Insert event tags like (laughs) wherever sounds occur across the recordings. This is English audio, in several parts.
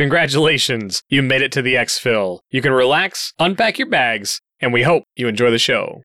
Congratulations, you made it to the exfil. You can relax, unpack your bags, and we hope you enjoy the show.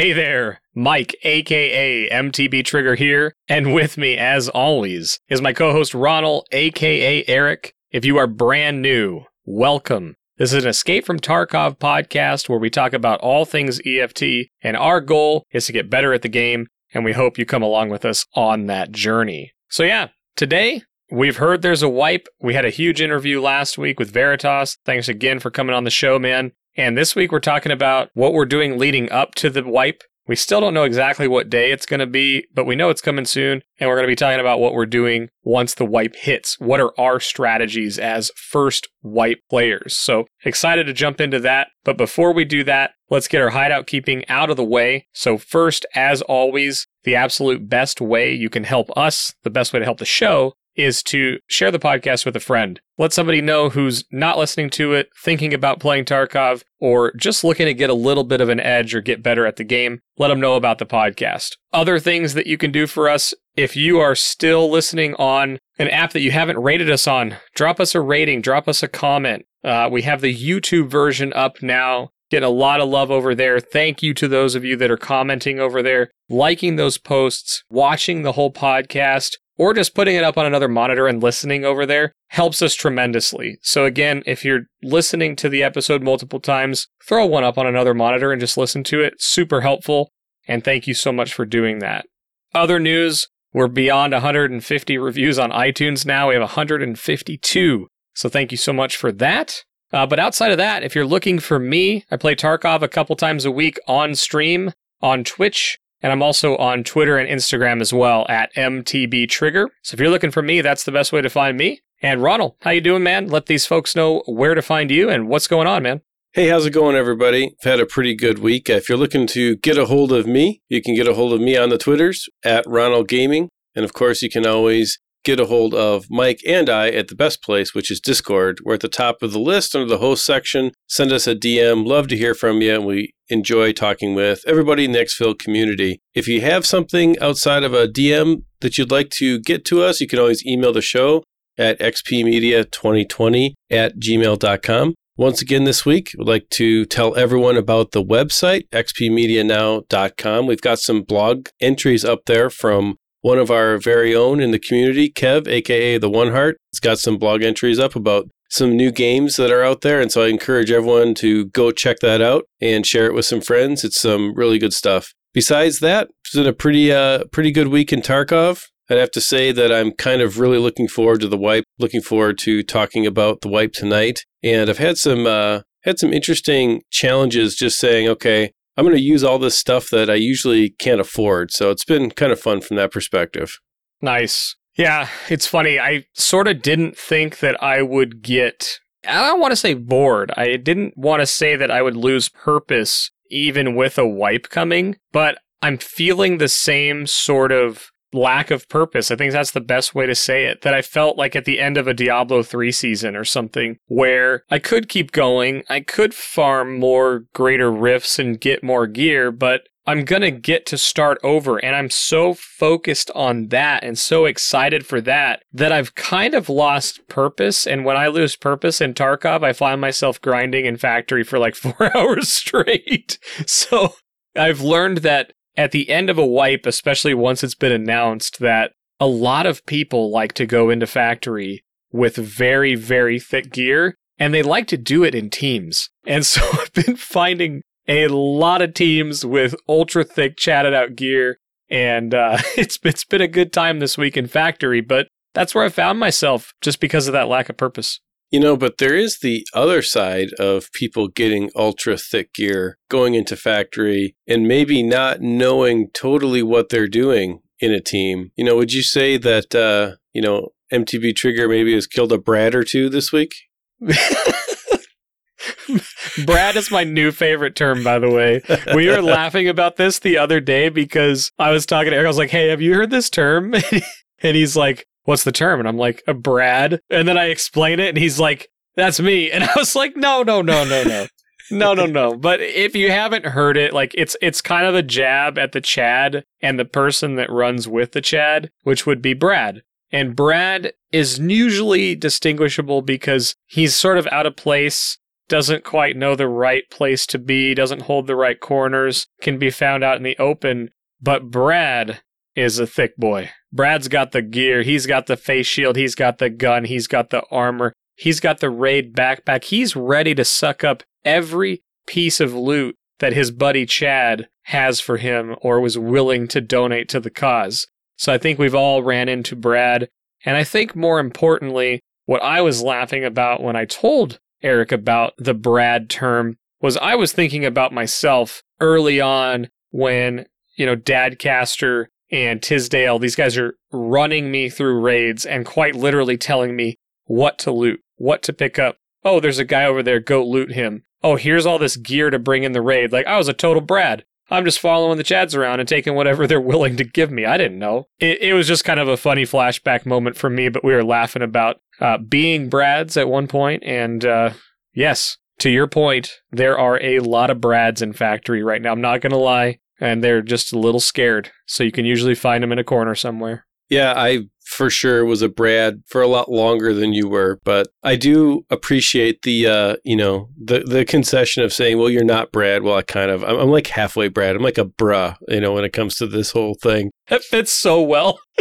Hey there, Mike, aka MTB Trigger here, and with me, as always, is my co host Ronald, aka Eric. If you are brand new, welcome. This is an Escape from Tarkov podcast where we talk about all things EFT, and our goal is to get better at the game, and we hope you come along with us on that journey. So, yeah, today We've heard there's a wipe. We had a huge interview last week with Veritas. Thanks again for coming on the show, man. And this week we're talking about what we're doing leading up to the wipe. We still don't know exactly what day it's going to be, but we know it's coming soon. And we're going to be talking about what we're doing once the wipe hits. What are our strategies as first wipe players? So excited to jump into that. But before we do that, let's get our hideout keeping out of the way. So, first, as always, the absolute best way you can help us, the best way to help the show, is to share the podcast with a friend. Let somebody know who's not listening to it, thinking about playing Tarkov, or just looking to get a little bit of an edge or get better at the game. Let them know about the podcast. Other things that you can do for us if you are still listening on an app that you haven't rated us on, drop us a rating, drop us a comment. Uh, we have the YouTube version up now. Getting a lot of love over there. Thank you to those of you that are commenting over there, liking those posts, watching the whole podcast or just putting it up on another monitor and listening over there helps us tremendously. So again, if you're listening to the episode multiple times, throw one up on another monitor and just listen to it. Super helpful. And thank you so much for doing that. Other news, we're beyond 150 reviews on iTunes now. We have 152. So thank you so much for that. Uh, but outside of that, if you're looking for me, I play Tarkov a couple times a week on stream on Twitch and I'm also on Twitter and Instagram as well at MTB Trigger. So if you're looking for me, that's the best way to find me. And Ronald, how you doing, man? Let these folks know where to find you and what's going on, man. Hey, how's it going, everybody? I've had a pretty good week. If you're looking to get a hold of me, you can get a hold of me on the Twitters at Ronald Gaming. And of course, you can always get a hold of Mike and I at the best place, which is Discord. We're at the top of the list under the host section. Send us a DM. Love to hear from you. And we enjoy talking with everybody in the Exfil community. If you have something outside of a DM that you'd like to get to us, you can always email the show at xpmedia2020 at gmail.com. Once again, this week, we'd like to tell everyone about the website, xpmedianow.com. We've got some blog entries up there from one of our very own in the community, Kev, aka the One Heart. He's got some blog entries up about some new games that are out there. And so I encourage everyone to go check that out and share it with some friends. It's some really good stuff. Besides that, it's been a pretty uh pretty good week in Tarkov. I'd have to say that I'm kind of really looking forward to the wipe, looking forward to talking about the wipe tonight. And I've had some uh had some interesting challenges just saying, okay, I'm going to use all this stuff that I usually can't afford. So it's been kind of fun from that perspective. Nice. Yeah, it's funny. I sort of didn't think that I would get, I don't want to say bored. I didn't want to say that I would lose purpose even with a wipe coming, but I'm feeling the same sort of lack of purpose. I think that's the best way to say it. That I felt like at the end of a Diablo 3 season or something where I could keep going, I could farm more greater rifts and get more gear, but I'm going to get to start over. And I'm so focused on that and so excited for that that I've kind of lost purpose. And when I lose purpose in Tarkov, I find myself grinding in factory for like (laughs) four hours straight. So I've learned that at the end of a wipe, especially once it's been announced that a lot of people like to go into factory with very, very thick gear, and they like to do it in teams. And so (laughs) I've been finding a lot of teams with ultra thick chatted out gear, and uh, (laughs) it's it's been a good time this week in factory. But that's where I found myself just because of that lack of purpose. You know, but there is the other side of people getting ultra thick gear, going into factory, and maybe not knowing totally what they're doing in a team. You know, would you say that, uh, you know, MTB Trigger maybe has killed a Brad or two this week? (laughs) Brad is my new favorite term, by the way. We were (laughs) laughing about this the other day because I was talking to Eric. I was like, hey, have you heard this term? (laughs) and he's like, what's the term? And I'm like, a Brad. And then I explain it and he's like, that's me. (laughs) And I was like, no, no, no, no, no. no, no, no. (laughs) But if you haven't heard it, like it's it's kind of a jab at the Chad and the person that runs with the Chad, which would be Brad. And Brad is usually distinguishable because he's sort of out of place, doesn't quite know the right place to be, doesn't hold the right corners, can be found out in the open. But Brad is a thick boy. Brad's got the gear, he's got the face shield, he's got the gun, he's got the armor, he's got the raid backpack. He's ready to suck up every piece of loot that his buddy Chad has for him or was willing to donate to the cause. So I think we've all ran into Brad. And I think more importantly, what I was laughing about when I told Eric about the Brad term was I was thinking about myself early on when, you know, Dadcaster and Tisdale, these guys are running me through raids and quite literally telling me what to loot, what to pick up. Oh, there's a guy over there, go loot him oh, here's all this gear to bring in the raid. Like, I was a total Brad. I'm just following the Chads around and taking whatever (laughs) they're willing to give me. I didn't know. It, it was just kind of a funny flashback moment for me, but we were laughing about uh, being Brads at one point. And uh, yes, to your point, there are a lot of Brads in Factory right now. I'm not going to lie. And they're just a little scared. So you can usually find them in a corner somewhere. Yeah, I for sure was a Brad for a lot longer than you were, but I do appreciate the uh, you know, the the concession of saying, "Well, you're not Brad." Well, I kind of I'm, I'm like halfway Brad. I'm like a bruh, you know, when it comes to this whole thing. That fits so well. (laughs)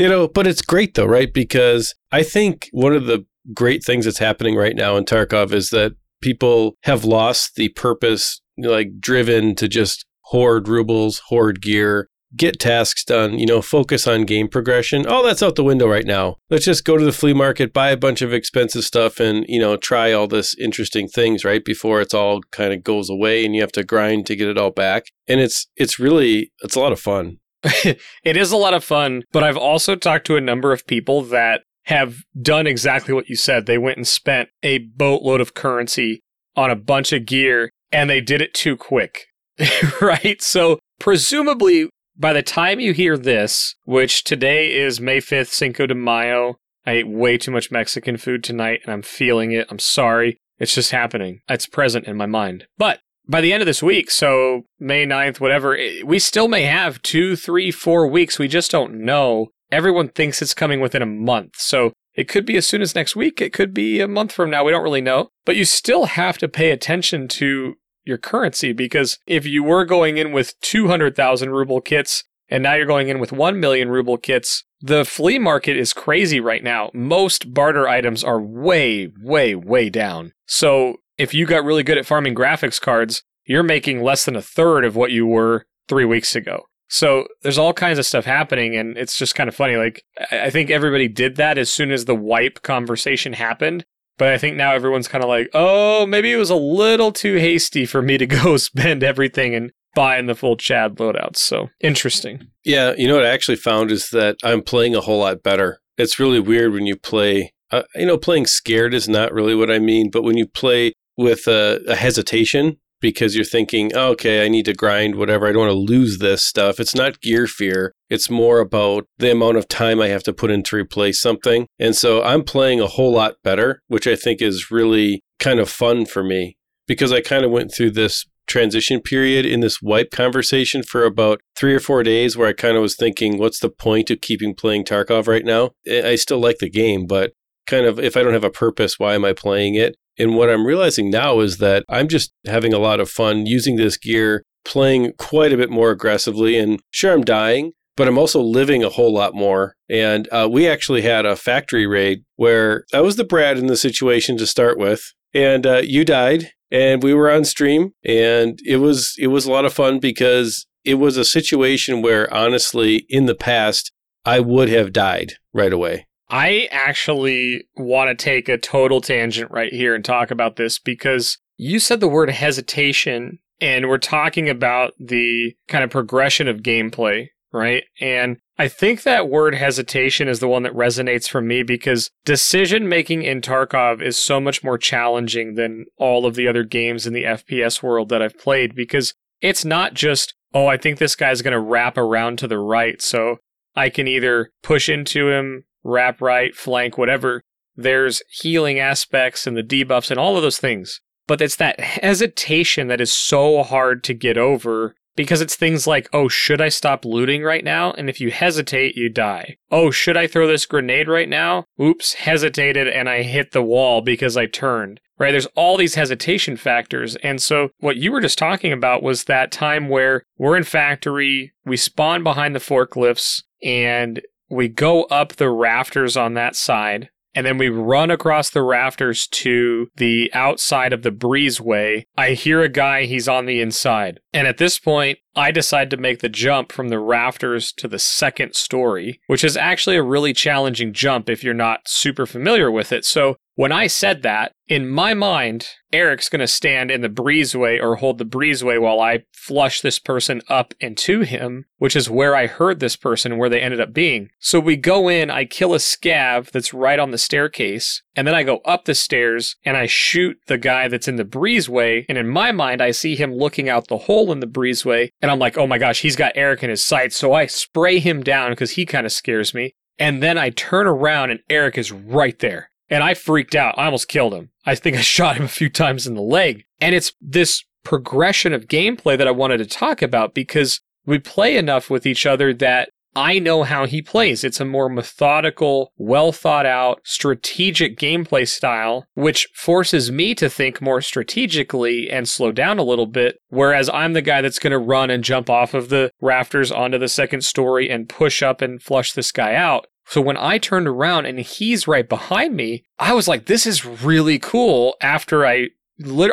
you know, but it's great though, right? Because I think one of the great things that's happening right now in Tarkov is that people have lost the purpose, like driven to just hoard rubles, hoard gear, get tasks done, you know, focus on game progression. Oh, that's out the window right now. Let's just go to the flea market, buy a bunch of expensive stuff and, you know, try all this interesting things, right? Before it's all kind of goes away and you have to grind to get it all back. And it's it's really it's a lot of fun. (laughs) it is a lot of fun, but I've also talked to a number of people that have done exactly what you said. They went and spent a boatload of currency on a bunch of gear and they did it too quick. (laughs) right? So presumably by the time you hear this, which today is May 5th, Cinco de Mayo, I ate way too much Mexican food tonight and I'm feeling it. I'm sorry. It's just happening. It's present in my mind. But by the end of this week, so May 9th, whatever, eh, we still may have two, three, four weeks. We just don't know. Everyone thinks it's coming within a month. So it could be as soon as next week. It could be a month from now. We don't really know. But you still have to pay attention to your currency because if you were going in with 200,000 ruble kits and now you're going in with 1 million ruble kits, the flea market is crazy right now. Most barter items are way, way, way down. So if you got really good at farming graphics cards, you're making less than a third of what you were three weeks ago. So there's all kinds of stuff happening, and it's just kind of funny. Like, I think everybody did that as soon as the wipe conversation happened. But I think now everyone's kind of like, oh, maybe it was a little too hasty for me to (laughs) go spend everything and buy in the full Chad loadouts. So interesting. Yeah, you know what I actually found is that I'm playing a whole lot better. It's really weird when you play. Uh, you know, playing scared is not really what I mean, but when you play with a, a hesitation, because you're thinking, oh, okay, I need to grind whatever. I don't want to lose this stuff. It's not gear fear. It's more about the amount of time I have to put in to replace something. And so I'm playing a whole lot better, which I think is really kind of fun for me because I kind of went through this transition period in this wipe conversation for about three or four days where I kind of was thinking, what's the point of keeping playing Tarkov right now? I still like the game, but kind of if I don't have a purpose, why am I playing it? And what I'm realizing now is that I'm just having a lot of fun using this gear, playing quite a bit more aggressively. And sure, I'm dying, but I'm also living a whole lot more. And uh, we actually had a factory raid where I was the Brad in the situation to start with. And uh, you died, and we were on stream, and it was it was a lot of fun because it was a situation where honestly, in the past, I would have died right away. I actually want to take a total tangent right here and talk about this because you said the word hesitation, and we're talking about the kind of progression of gameplay, right? And I think that word hesitation is the one that resonates for me because decision making in Tarkov is so much more challenging than all of the other games in the FPS world that I've played because it's not just, oh, I think this guy's going to wrap around to the right. So I can either push into him, wrap right, flank, whatever. There's healing aspects and the debuffs and all of those things. But it's that hesitation that is so hard to get over because it's things like, oh, should I stop looting right now? And if you hesitate, you die. Oh, should I throw this grenade right now? Oops, hesitated and I hit the wall because I turned. Right? There's all these hesitation factors. And so what you were just talking about was that time where we're in factory, we spawn behind the forklifts and we go up the rafters on that side and then we run across the rafters to the outside of the breezeway. I hear a guy, he's on the inside. And at this point, I decide to make the jump from the rafters to the second story, which is actually a really challenging jump if you're not super familiar with it. So when I said that, in my mind, Eric's going to stand in the breezeway or hold the breezeway while I flush this person up into him, which is where I heard this person, where they ended up being. So we go in, I kill a scav that's right on the staircase, and then I go up the stairs and I shoot the guy that's in the breezeway. And in my mind, I see him looking out the hole in the breezeway, and I'm like, oh my gosh, he's got Eric in his sights. So I spray him down because he kind of scares me. And then I turn around and Eric is right there. And I freaked out. I almost killed him. I think I (laughs) shot him a few times in the leg. And it's this progression of gameplay that I wanted to talk about because we play enough with each other that I know how he plays. It's a more methodical, well thought out, strategic gameplay style, which forces me to think more strategically and slow down a little bit. Whereas I'm the guy that's going to run and jump off of the rafters onto the second story and push up and flush this guy out. So when I turned around and he's right behind me, I was like, this is really cool after I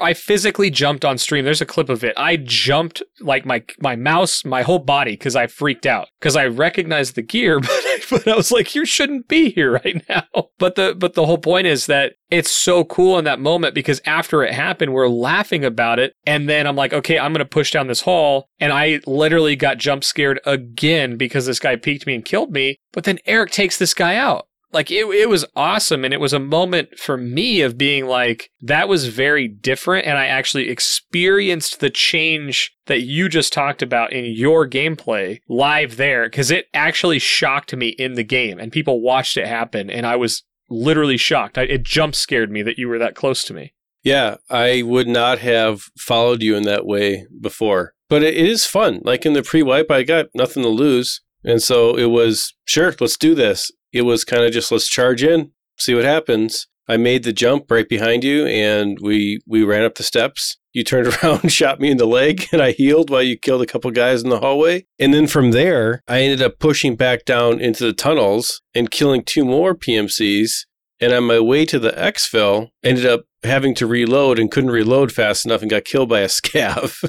I physically jumped on stream. There's a clip of it. I jumped like my my mouse, my whole body because I freaked out because I recognized the gear, (laughs) but I, but I was like, you shouldn't be here right (laughs) now. But the but the whole point is that it's so cool in that moment because after it happened, we're laughing about it, and then I'm like, okay, I'm gonna push down this hall, and I literally got jump scared again because this guy peeked me and killed me. But then Eric takes this guy out like it, it was awesome and it was a moment for me of being like that was very different and i actually experienced the change that you just talked about in your gameplay live there because it actually shocked me in the game and people watched it happen and i was literally shocked. I, it jump scared me that you were that close to me. Yeah i would not have followed you in that way before. But it, it is fun. Like in the pre-wipe i got nothing to lose and so it was sure let's do this it was kind of just let's charge in, see what happens. I made the jump right behind you, and we we ran up the steps. You turned (laughs) around, shot me in the leg, and I healed while you killed a couple guys in the hallway. And then from there, I ended up pushing back down into the tunnels and killing two more PMCs. And on my way to the exfil, ended up having to reload and couldn't reload fast enough and got killed by a (laughs) scav.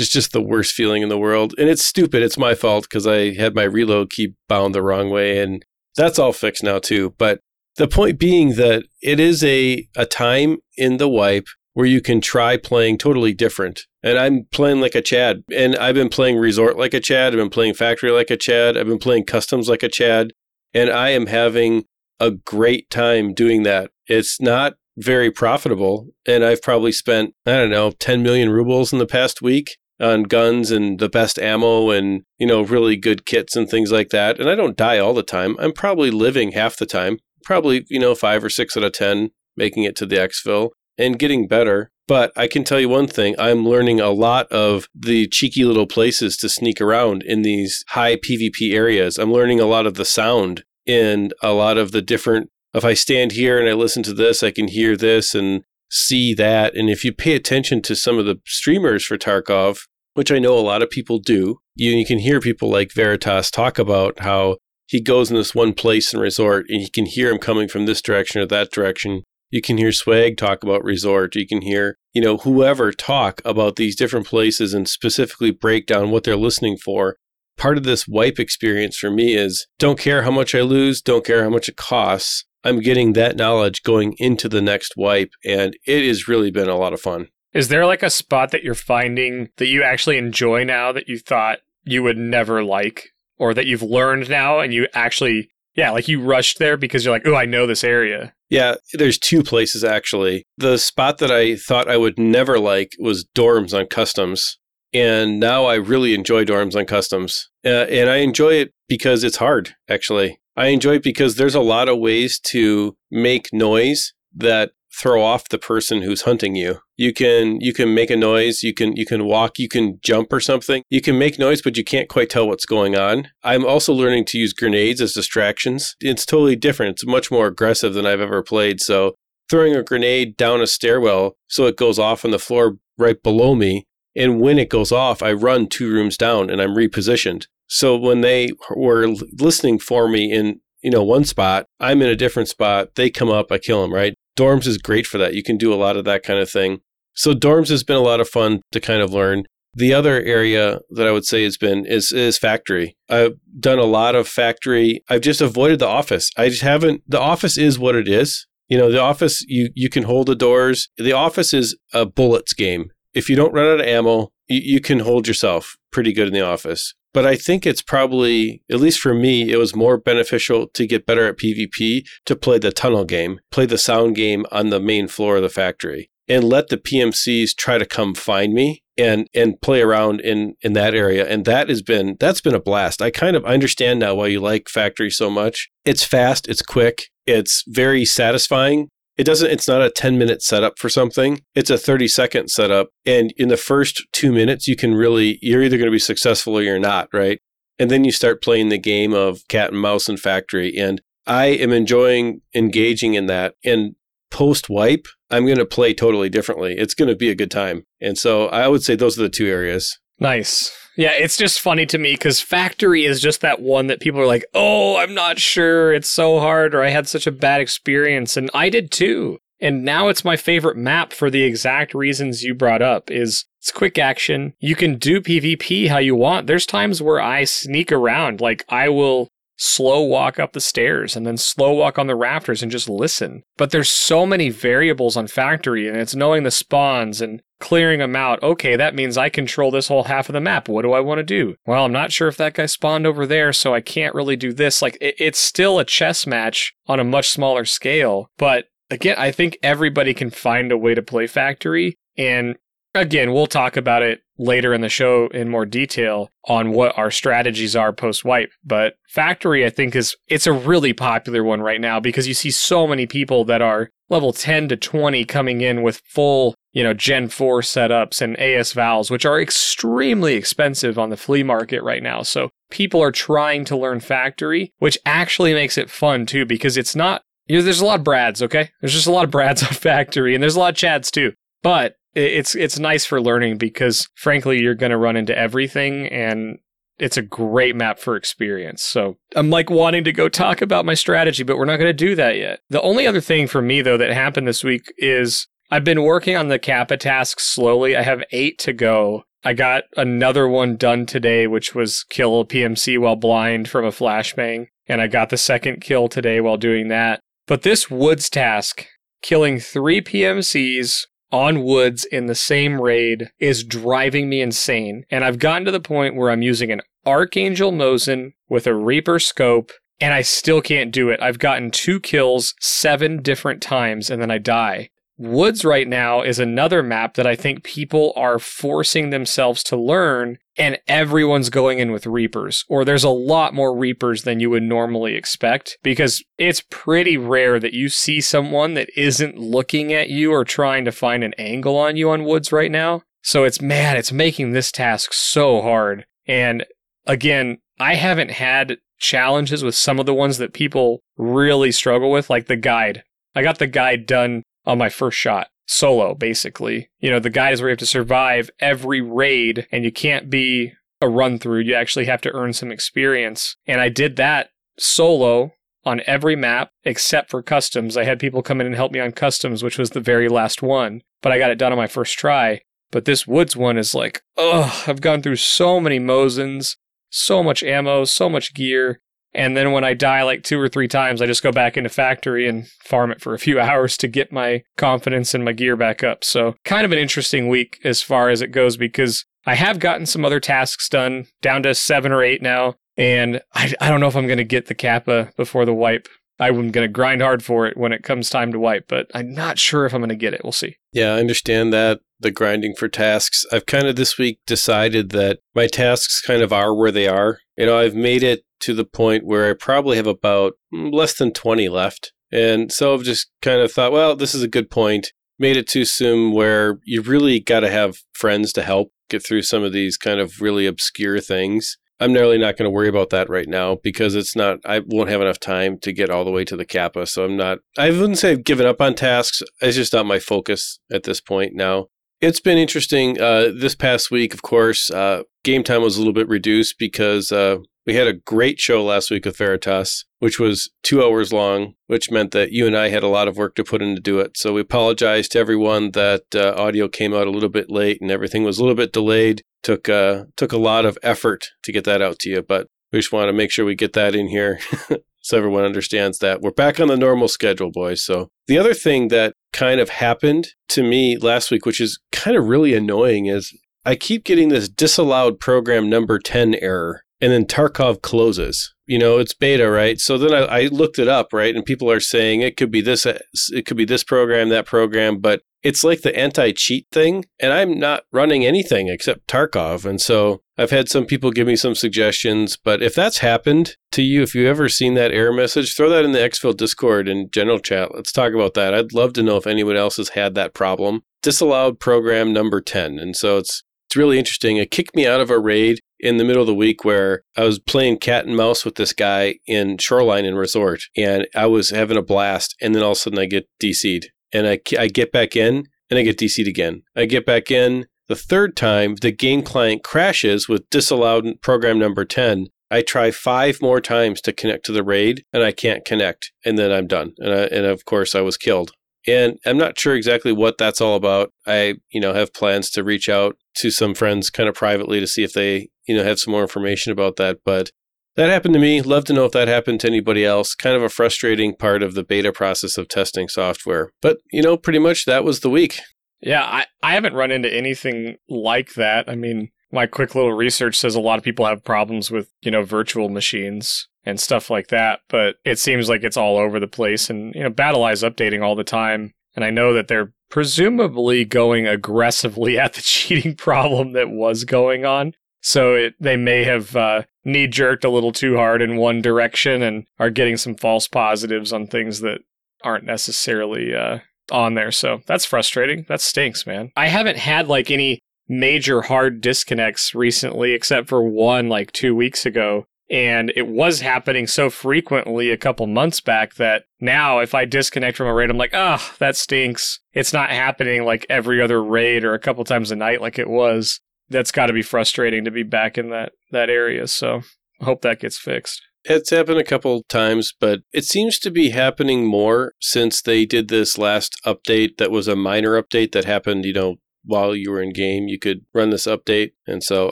Is just the worst feeling in the world. And it's stupid. It's my fault because I had my reload key bound the wrong way. And that's all fixed now, too. But the point being that it is a, a time in the wipe where you can try playing totally different. And I'm playing like a Chad. And I've been playing Resort like a Chad. I've been playing Factory like a Chad. I've been playing Customs like a Chad. And I am having a great time doing that. It's not very profitable. And I've probably spent, I don't know, 10 million rubles in the past week on guns and the best ammo and, you know, really good kits and things like that. And I don't die all the time. I'm probably living half the time, probably, you know, five or six out of 10 making it to the exfil and getting better. But I can tell you one thing I'm learning a lot of the cheeky little places to sneak around in these high PvP areas. I'm learning a lot of the sound and a lot of the different. If I stand here and I listen to this, I can hear this and see that. And if you pay attention to some of the streamers for Tarkov, which I know a lot of people do, you, you can hear people like Veritas talk about how he goes in this one place and resort and you can hear him coming from this direction or that direction. You can hear Swag talk about resort. You can hear, you know, whoever talk about these different places and specifically break down what they're listening for. Part of this wipe experience for me is don't care how much I lose, don't care how much it costs. I'm getting that knowledge going into the next wipe, and it has really been a lot of fun. Is there like a spot that you're finding that you actually enjoy now that you thought you would never like or that you've learned now and you actually yeah, like you rushed there because you're like, "Oh, I know this area." Yeah, there's two places actually. The spot that I thought I would never like was dorms on customs. And now I really enjoy dorms on customs. Uh, and I enjoy it because it's hard, actually. I enjoy it because there's a lot of ways to make noise that throw off the person who's hunting you. You can you can make a noise, you can you can walk, you can jump or something. You can make noise but you can't quite tell what's going on. I'm also learning to use grenades as distractions. It's totally different. It's much more aggressive than I've ever played. So throwing a grenade down a stairwell so it goes off on the floor right below me and when it goes off, I run two rooms down and I'm repositioned. So when they were listening for me in you know one spot, I'm in a different spot. They come up, I kill them. Right? Dorms is great for that. You can do a lot of that kind of thing. So dorms has been a lot of fun to kind of learn. The other area that I would say has been is is factory. I've done a lot of factory. I've just avoided the office. I just haven't. The office is what it is. You know, the office you you can hold the doors. The office is a bullets game. If you don't run out of ammo, you, you can hold yourself pretty good in the office. But I think it's probably, at least for me, it was more beneficial to get better at PvP to play the tunnel game, play the sound game on the main floor of the factory, and let the PMCs try to come find me and and play around in in that area. And that has been that's been a blast. I kind of understand now why you like factory so much. It's fast it's quick it's very satisfying it doesn't it's not a 10 minute setup for something. It's a 30 second setup. And in the first two minutes you can really you're either going to be successful or you're not right? And then you start playing the game of cat and mouse and factory. And i am enjoying engaging in that. And post wipe i'm going to play totally differently. It's going to be a good time. And so i would say those are the two areas. Nice yeah, it's just funny to me because Factory is just that one that people are like, oh, I'm not sure. It's so hard, or I had such a bad experience. And I did too. And now it's my favorite map for the exact reasons you brought up is it's quick action. You can do PvP how you want. There's times where I sneak around. Like I will slow walk up the stairs and then slow walk on the rafters and just listen. But there's so many variables on Factory and it's knowing the spawns and clearing them out. Okay, that means I control this whole half of the map. What do I want to do? Well, I'm not sure if that guy spawned over there, so I can't really do this. Like, it, it's still a chess match on a much smaller scale. But again, I think everybody can find a way to play Factory. And again, we'll talk about it later in the show in more detail on what our strategies are post wipe. But Factory, I think, is it's a really popular one right now because you see so many people that are level 10 to 20 coming in with full, you know, Gen 4 setups and AS vals, which are extremely expensive on the flea market right now. So people are trying to learn Factory, which actually makes it fun too because it's not you know, there's a lot of Brads, okay? There's just a lot of Brads (laughs) on Factory, and there's a lot of Chads too. But it's it's nice for learning because frankly you're going to run into everything and it's a great map for experience. So I'm like wanting to go talk about my strategy, but we're not going to do that yet. The only other thing for me though that happened this week is I've been working on the Kappa task slowly. I have eight to go. I got another one done today, which was kill a PMC while blind from a flashbang. And I got the second kill today while doing that. But this Woods task, killing three PMCs on woods in the same raid is driving me insane. And I've gotten to the point where I'm using an Archangel Mosin with a Reaper scope and I still can't do it. I've gotten two kills seven different times and then I die. Woods right now is another map that I think people are forcing themselves to learn, and everyone's going in with Reapers, or there's a lot more Reapers than you would normally expect, because it's pretty rare that you see someone that isn't looking at you or trying to find an angle on you on Woods right now. So it's, man, it's making this task so hard. And again, I haven't had challenges with some of the ones that people really struggle with, like the guide. I got the guide done on my first shot solo basically. You know the is where you have to survive every raid and you can't be a run through you actually have to earn some experience. And i did that solo on every map except for customs. I had people come in and help me on customs which was the very last one but i got it done on my first try. But this woods one is like oh i've gone through so many mosins so much ammo so much gear and then when I die like two or three times, I just go back into factory and farm it for a few (laughs) hours to get my confidence and my gear back up. So kind of an interesting week as far as it goes because I have gotten some other tasks done, down to seven or eight now. And I, I don't know if I'm going to get the Kappa before the wipe. I'm going to grind hard for it when it comes time to wipe, but I'm not sure if I'm going to get it. We'll see. Yeah, I understand that. The grinding for tasks. I've kind of this week decided that my tasks kind of are where they are. You know, I've made it to the point where I probably have about mm, less than 20 left. And so I've just kind of thought, well, this is a good point. Made it too soon where you really got to have friends to help get through some of these kind of really obscure things. I'm nearly not going to worry about that right now because it's not, I won't have enough time to get all the way to the Kappa. So I'm not, I wouldn't say I've given up on tasks. It's just not my focus at this point now. It's been interesting. Uh, this past week, of course, uh, game time was a little bit reduced because uh, we had a great show last week with Veritas, which was two hours long, which meant that you and I had a lot of work to put in to do it. So we apologize to everyone that uh, audio came out a little bit late and everything was a little bit delayed. Took uh, took a lot of effort to get that out to you, but we just want to make sure we get that in here (laughs) so everyone understands that we're back on the normal schedule, boys. So the other thing that kind of happened to me last week, which is kind of really annoying, is I keep getting this disallowed program number 10 error and then Tarkov closes. You know, it's beta, right? So then I, I, looked it up, right? And people are saying it could be this, uh, it could be this program, that program, but it's like the anti cheat thing. And I'm not running anything except Tarkov. And so I've had some people give me some suggestions, but if that's happened to you, if you've ever seen that error message, throw that in the Exfil Discord and general chat. Let's talk about that. I'd love to know if anyone else has had that problem. Disallowed program number 10. And so it's, it's really interesting. It kicked me out of a raid in the middle of the week where I was playing cat and mouse with this guy in Shoreline and Resort, and I was having a blast. And then all of a sudden, I get DC'd, and I, I get back in, and I get DC'd again. I get back in. The third time, the game client crashes with disallowed program number 10. I try five more times to connect to the raid, and I can't connect, and then I'm done. And, I, and of course, I was killed. And I'm not sure exactly what that's all about. I, you know, have plans to reach out to some friends kind of privately to see if they, you know, have some more information about that. But that happened to me. Love to know if that happened to anybody else. Kind of a frustrating part of the beta process of testing software. But, you know, pretty much that was the week. Yeah, I, I haven't run into anything like that. I mean, my quick little research says a lot of people have problems with, you know, virtual machines and stuff like that, but it seems like it's all over the place and, you know, BattlEye is updating all the time. And I know that they're presumably going aggressively (laughs) at the cheating problem that was going on. So it, they may have uh, knee jerked a little too hard in one direction and are getting some false positives on things that aren't necessarily uh, on there. So that's frustrating. That stinks, man. I haven't had like any major hard disconnects recently, except for one like two weeks ago. And it was happening so frequently a couple months back that now if I disconnect from a raid, I'm like, oh, that stinks. It's not happening like every other raid or a couple times a night like it was. That's got to be frustrating to be back in that, that area. So I hope that gets fixed. It's happened a couple times, but it seems to be happening more since they did this last update that was a minor update that happened, you know, while you were in game. You could run this update. And so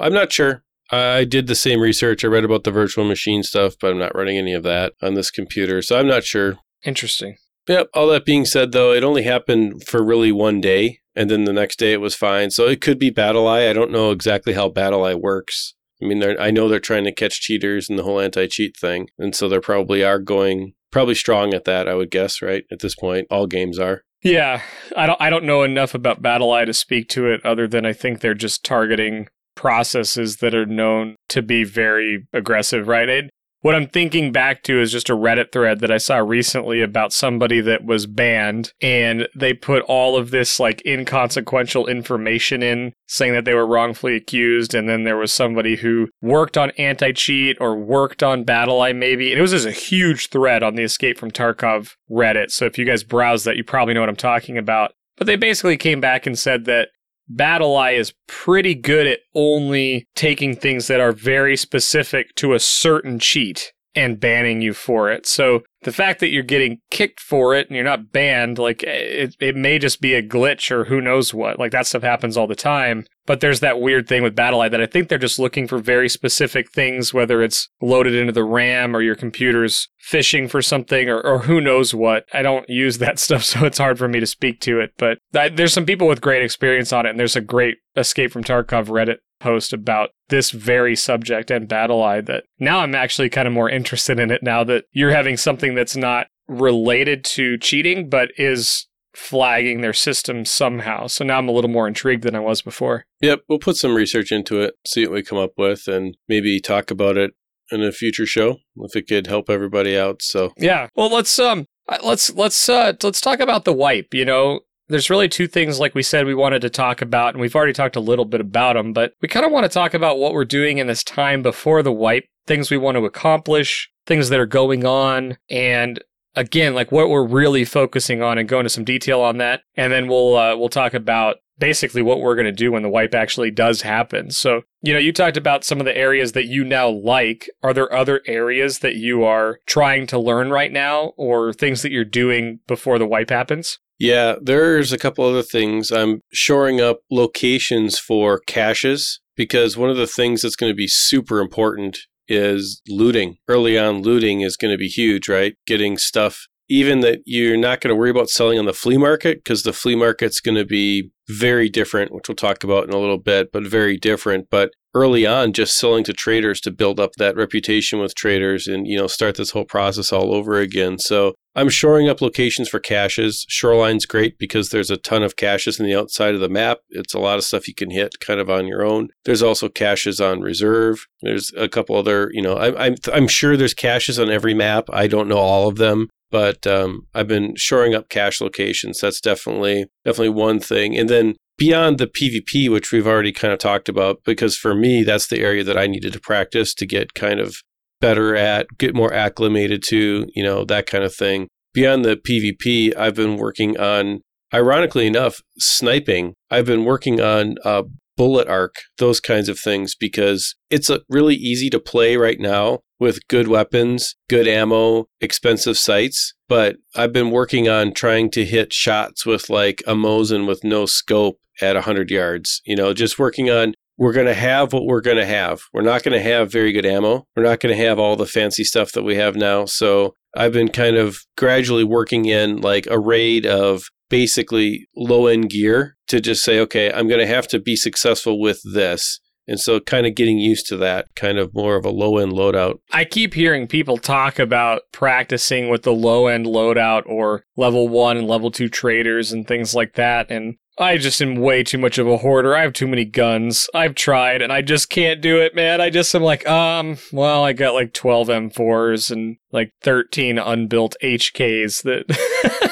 I'm not sure. I did the same research. I read about the virtual machine stuff, but I'm not running any of that on this computer. So I'm not sure. Interesting. Yep. All that being said, though, it only happened for really one day. And then the next day it was fine. So it could be BattlEye. I don't know exactly how BattlEye works. I mean, I know they're trying to catch cheaters and the whole anti cheat thing. And so they probably are going probably strong at that, I would guess, right? At this point, all games are. Yeah, I don't I don't know enough about BattlEye to speak to it other than I think they're just targeting processes that are known to be very aggressive, right? It, what I'm thinking back to is just a Reddit thread that I saw recently about somebody that was banned and they put all of this like inconsequential information in saying that they were wrongfully accused. And then there was somebody who worked on anti cheat or worked on BattlEye maybe. And it was just a huge thread on the Escape from Tarkov Reddit. So if you guys browse that, you probably know what I'm talking about. But they basically came back and said that BattlEye is pretty good at only taking things that are very specific to a certain cheat and banning you for it. So the fact that you're getting kicked for it and you're not banned, like it, it may just be a glitch or who knows what. Like that stuff happens all the time. But there's that weird thing with BattlEye that I think they're just looking for very specific things, whether it's loaded into the RAM or your computer's fishing for something or, or who knows what. I don't use that (laughs) stuff, so it's hard for me to speak to it. But I, there's some people with great experience on it, and there's a great Escape from Tarkov Reddit post about this very subject and BattlEye that now I'm actually kind of more interested in it now that you're having something that's not related to cheating, but is flagging their system somehow. So now I'm a little more intrigued than I was before. Yep, we'll put some research into it, see what we come up with, and maybe talk about it in a future show if it could help everybody out. So yeah, well let's um let's let's uh let's talk about the wipe. You know, there's really two things, like we said, we wanted to talk about, and we've already talked a little bit about them, but we kind of want to talk about what we're doing in this time before the wipe, things we want to accomplish, things that are going on, and again, like what we're really focusing on, and go into some detail on that, and then we'll uh, we'll talk about basically what we're going to do when the wipe actually does happen. So, you know, you talked about some of the areas that you now like. Are there other areas that you are trying to learn right now or things that you're doing before the wipe happens? Yeah, there's a couple other things. I'm shoring up locations for caches because one of the things that's going to be super important is looting. Early on, looting is going to be huge, right? Getting stuff, even that you're not going to worry about selling on the flea market because the flea market's going to be very different, which we'll talk about in a little bit, but very different. But early on just selling to traders to build up that reputation with traders and you know start this whole process all over again. So i'm shoring up locations for caches. Shoreline's great because there's a ton of caches in the outside of the map. It's a lot of stuff you can hit kind of on your own. There's also caches on reserve. There's a couple other you know I, I'm, I'm sure there's caches on every map. I don't know all of them but um, I've been shoring up cache locations. That's definitely definitely one thing. And then beyond the PvP, which we've already kind of talked about, because for me, that's the area that I needed to practice to get kind of better at, get more acclimated to, you know, that kind of thing. Beyond the PvP, I've been working on, ironically enough, sniping. I've been working on uh, bullet arc, those kinds of things, because it's really easy to play right now with good weapons, good ammo, expensive sights. But I've been working on trying to hit shots with like a Mosin with no scope at 100 yards. You know, just working on we're going to have what we're going to have. We're not going to have very good ammo. We're not going to have all the fancy stuff that we have now. So I've been kind of gradually working in like a raid of basically low end gear to just say, okay, I'm going to have to be successful with this. And so, kind of getting used to that, kind of more of a low end loadout. I keep hearing people talk about practicing with the low end loadout or level one and level two traders and things like that. And I just am way too much of a hoarder. I have too many guns. I've tried and I just can't do it, man. I just am like, um, well, I got like 12 M4s and like 13 unbuilt HKs that (laughs)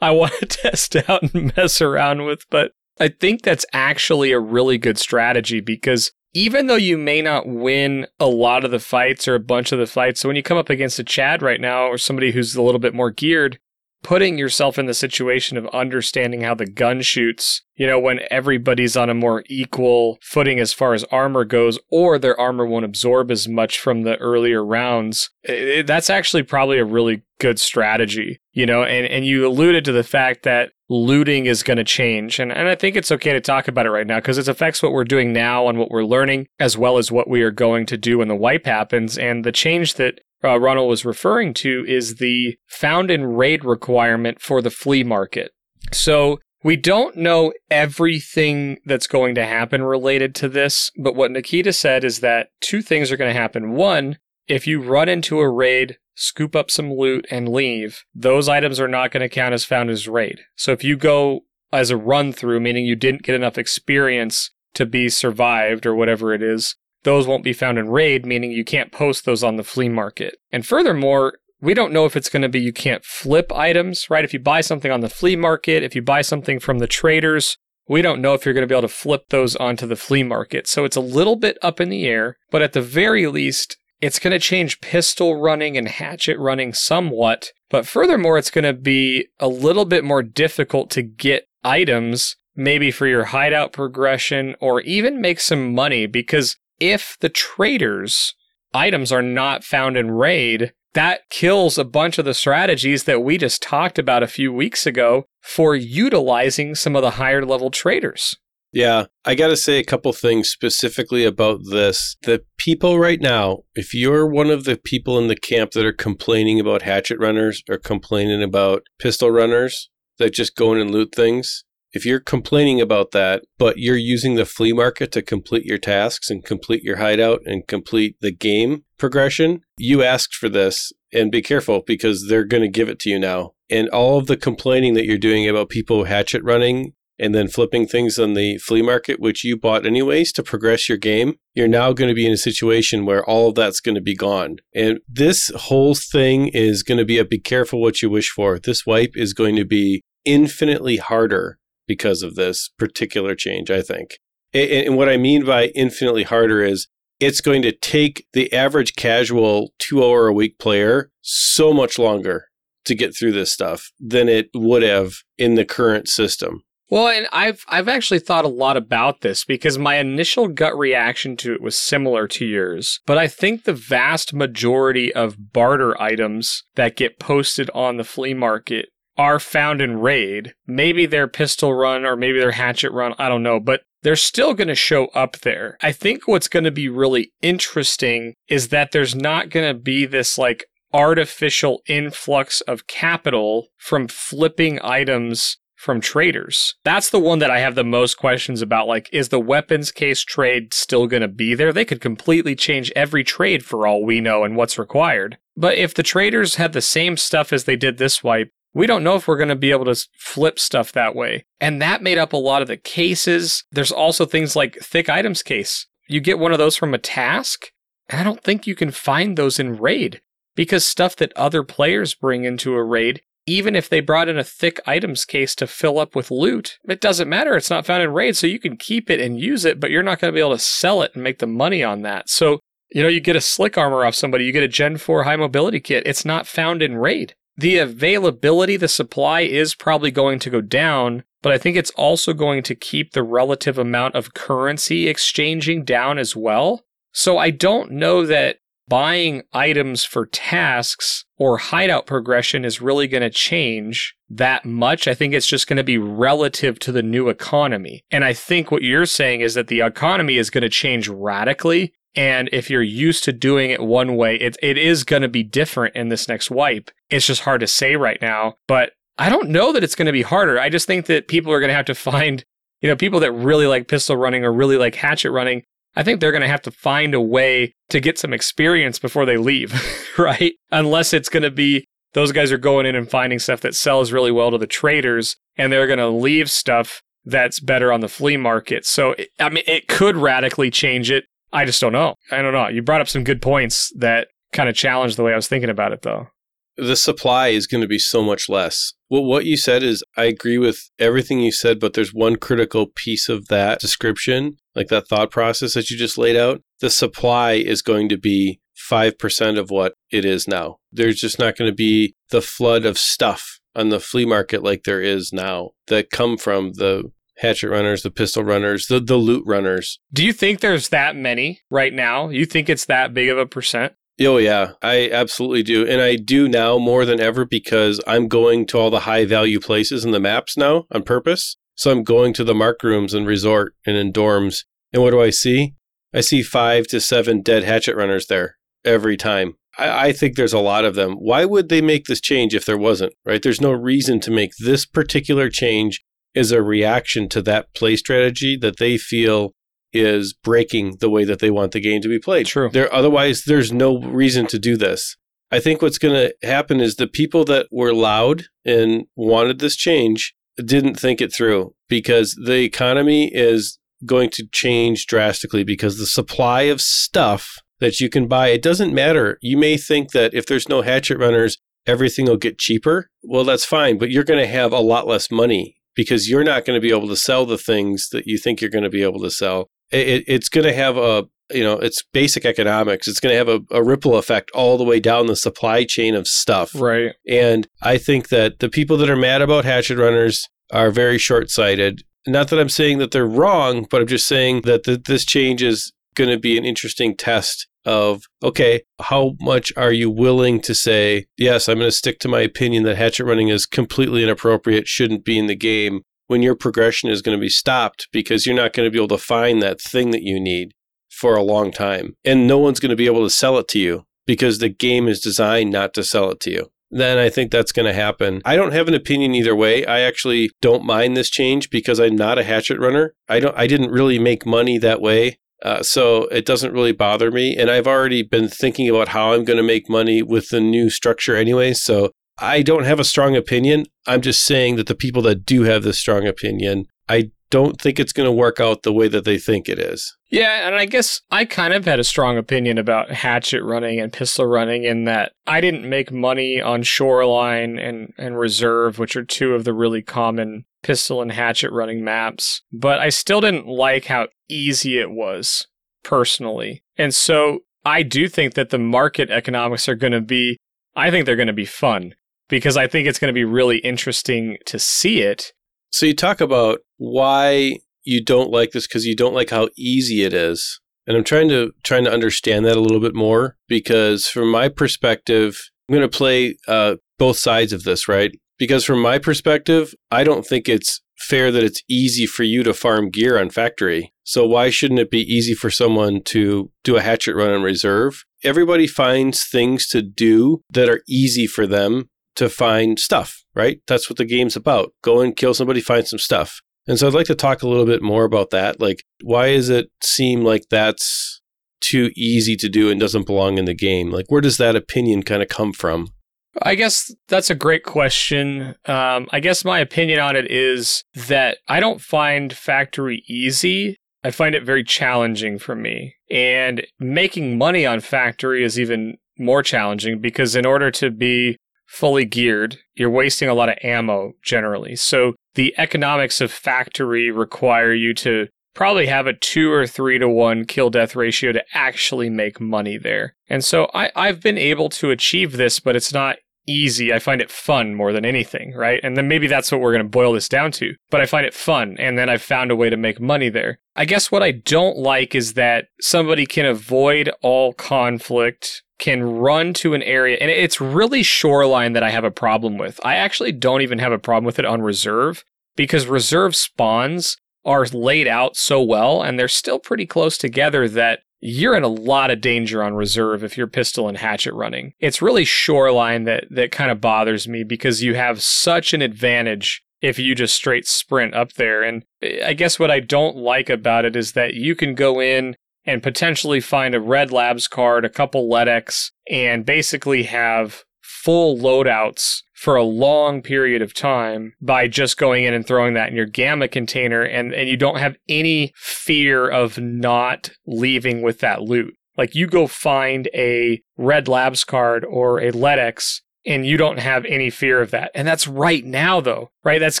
I want to (laughs) test out and mess around with. But I think that's actually a really good strategy because even though you may not win a lot of the fights or a bunch of the fights, so when you come up against a Chad right now or somebody who's a little bit more geared, putting yourself in the situation of understanding how the gun shoots, you know, when everybody's on a more equal footing as far as armor goes, or their armor won't absorb as much from the earlier rounds, it, that's actually probably a really good strategy, you know, and, and you alluded to the fact that looting is going to change. And, and I think it's okay to talk about it right now because it affects what we're doing now and what we're learning, as well as what we are going to do when the wipe happens. And the change that uh, Ronald was referring to is the found in raid requirement for the flea market. So we don't know everything that's going to happen related to this, but what Nikita said is that two things are going to happen. One, if you run into a raid, scoop up some loot, and leave, those items are not going to count as found as raid. So if you go as a run through, meaning you didn't get enough experience to be survived or whatever it is, those won't be found in raid, meaning you can't post those on the flea market. And furthermore, we don't know if it's going to be you can't flip items, right? If you buy something on the flea market, if you buy something from the traders, we don't know if you're going to be able to flip those onto the flea market. So it's a little bit up in the air, but at the very least, it's going to change pistol running and hatchet running somewhat. But furthermore, it's going to be a little bit more difficult to get items, maybe for your hideout progression, or even make some money because if the traders' items are not found in raid, that kills a bunch of the strategies that we just talked about a few weeks ago for utilizing some of the higher level traders. Yeah, I got to say a couple things specifically about this. The people right now, if you're one of the people in the camp that are complaining about hatchet runners or complaining about pistol runners that just go in and loot things, if you're complaining about that, but you're using the flea market to complete your tasks and complete your hideout and complete the game progression, you asked for this and be careful because they're going to give it to you now. And all of the complaining that you're doing about people hatchet running and then flipping things on the flea market, which you bought anyways to progress your game, you're now going to be in a situation where all of that's going to be gone. And this whole thing is going to be a be careful what you wish for. This wipe is going to be infinitely harder because of this particular change, I think. And what I mean by infinitely harder is it's going to take the average casual two hour a week player so much longer to get through this stuff than it would have in the current system. Well, and I've I've actually thought a lot about this because my initial gut reaction to it was similar to yours. But I think the vast majority of barter items that get posted on the flea market are found in raid. Maybe they're pistol run or maybe they're hatchet run, I don't know, but they're still going to show up there. I think what's going to be really interesting is that there's not going to be this like artificial influx of capital from flipping items from traders. That's the one that I have the most questions about. Like, is the weapons case trade still going to be there? They could completely change every trade for all we know and what's required. But if the traders had the same stuff as they did this wipe, we don't know if we're going to be able to flip stuff that way. And that made up a lot of the cases. There's also things like thick items case. You get one of those from a task, and I don't think you can find those in raid because stuff that other players bring into a raid even if they brought in a thick items case to fill up with loot, it doesn't matter. It's not found in raid, so you can keep it and use it, but you're not going to be able to sell it and make the money on that. So, you know, you get a slick armor off somebody, you get a Gen 4 high mobility kit. It's not found in raid. The availability, the supply is probably going to go down, but I think it's also going to keep the relative amount of currency exchanging down as well. So I don't know that buying items for tasks or hideout progression is really going to change that much. I think it's just going to be relative to the new economy. And I think what you're saying is that the economy is going to change radically. And if you're used to doing it one way, it, it is going to be different in this next wipe. It's just hard to say right now. But I don't know that it's going to be harder. I just think that people are going to have to find, you know, people that really like pistol running or really like hatchet running I think they're going to have to find a way to get some experience before they leave, (laughs) right? Unless it's going to be those guys are going in and finding stuff that sells really well to the traders and they're going to leave stuff that's better on the flea market. So, I mean, it could radically change it. I just don't know. I don't know. You brought up some good points that kind of challenged the way I was thinking about it, though the supply is going to be so much less. Well, what you said is, I agree with everything you said, but there's one critical piece of that description, like that thought process that you just laid out. The supply is going to be 5% of what it is now. There's just not going to be the flood of stuff on the flea market like there is now that come from the hatchet runners, the pistol runners, the, the loot runners. Do you think there's that many right now? You think it's that big of a percent? Oh, yeah, I absolutely do. And I do now more than ever because I'm going to all the high value places in the maps now on purpose. So I'm going to the mark rooms and resort and in dorms. And what do I see? I see five to seven dead hatchet runners there every time. I, I think there's a lot of them. Why would they make this change if there wasn't, right? There's no reason to make this particular change as a reaction to that play strategy that they feel is breaking the way that they want the game to be played. True. There, otherwise, there's no reason to do this. I think what's going to happen is the people that were loud and wanted this change didn't think it through because the economy is going to change drastically because the supply of stuff that you can buy, it doesn't matter. You may think that if there's no hatchet runners, everything will get cheaper. Well, that's fine, but you're going to have a lot less money because you're not going to be able to sell the things that you think you're going to be able to sell. It, it's going to have a you know it's basic economics. It's going to have a, a, ripple effect all the way down the supply chain of stuff. Right. And i think that the people that are mad about hatchet runners are very short-sighted. Not that i'm saying that they're wrong but i'm just saying that the, this change is going to be an interesting test of okay how much are you willing to say yes i'm going to stick to my opinion that hatchet running is completely inappropriate shouldn't be in the game when your progression is going to be stopped because you're not going to be able to find that thing that you need for a long time. And no one's going to be able to sell it to you because the game is designed not to sell it to you. then I think that's going to happen. I don't have an opinion either way. I actually don't mind this change because I'm not a hatchet runner. I don't I didn't really make money that way. Uh, so it doesn't really bother me. And I've already been thinking about how I'm going to make money with the new structure anyway. So I don't have a strong opinion. I'm just saying that the people that do have this strong opinion, I don't think it's going to work out the way that they think it is. Yeah, and I guess I kind of had a strong opinion about hatchet running and pistol running in that I didn't make money on shoreline and, and reserve, which are two of the really common pistol and hatchet running maps, but I still didn't like how easy it was personally. And so I do think that the market economics are going to be, I think they're going to be fun because I think it's going to be really interesting to see it. So you talk about why you don't like this because you don't like how easy it is. And I'm trying to trying to understand that a little bit more because from my perspective, I'm going to play uh, both sides of this, right? Because from my perspective, I don't think it's fair that it's easy for you to farm gear on factory. So why shouldn't it be easy for someone to do a hatchet run on reserve? Everybody finds things to do that are easy for them to find stuff, right? That's what the game's about. Go and kill somebody, find some stuff. And so I'd like to talk a little bit more about that. Like, why does it seem like that's too easy to do and doesn't belong in the game? Like, where does that opinion kind of come from? I guess that's a great question. Um, I guess my opinion on it is that I don't find factory easy. I find it very challenging for me. And making money on factory is even more challenging because in order to be fully geared, you're wasting a lot of ammo generally. So the economics of factory require you to probably have a two or three to one kill death ratio to actually make money there. And so I, I've been able to achieve this, but it's not easy. I find it fun more than anything, right? And then maybe that's what we're going to boil this down to. But I find it fun, and then I've found a way to make money there. I guess what I don't like is that somebody can avoid all conflict can run to an area, and it's really shoreline that I have a problem with. I actually don't even have a problem with it on reserve because reserve spawns are laid out so well and they're still pretty close together that you're in a lot of danger on reserve if you're pistol and hatchet running. It's really shoreline that that kind of bothers me because you have such an advantage if you just straight sprint up there. And I guess what I don't like about it is that you can go in and potentially find a Red Labs card, a couple LEDX, and basically have full loadouts for a long period of time by just going in and throwing that in your gamma container and, and you don't have any fear of not leaving with that loot. Like you go find a Red Labs card or a LEDX and you don't have any fear of that. And that's right now though, right? That's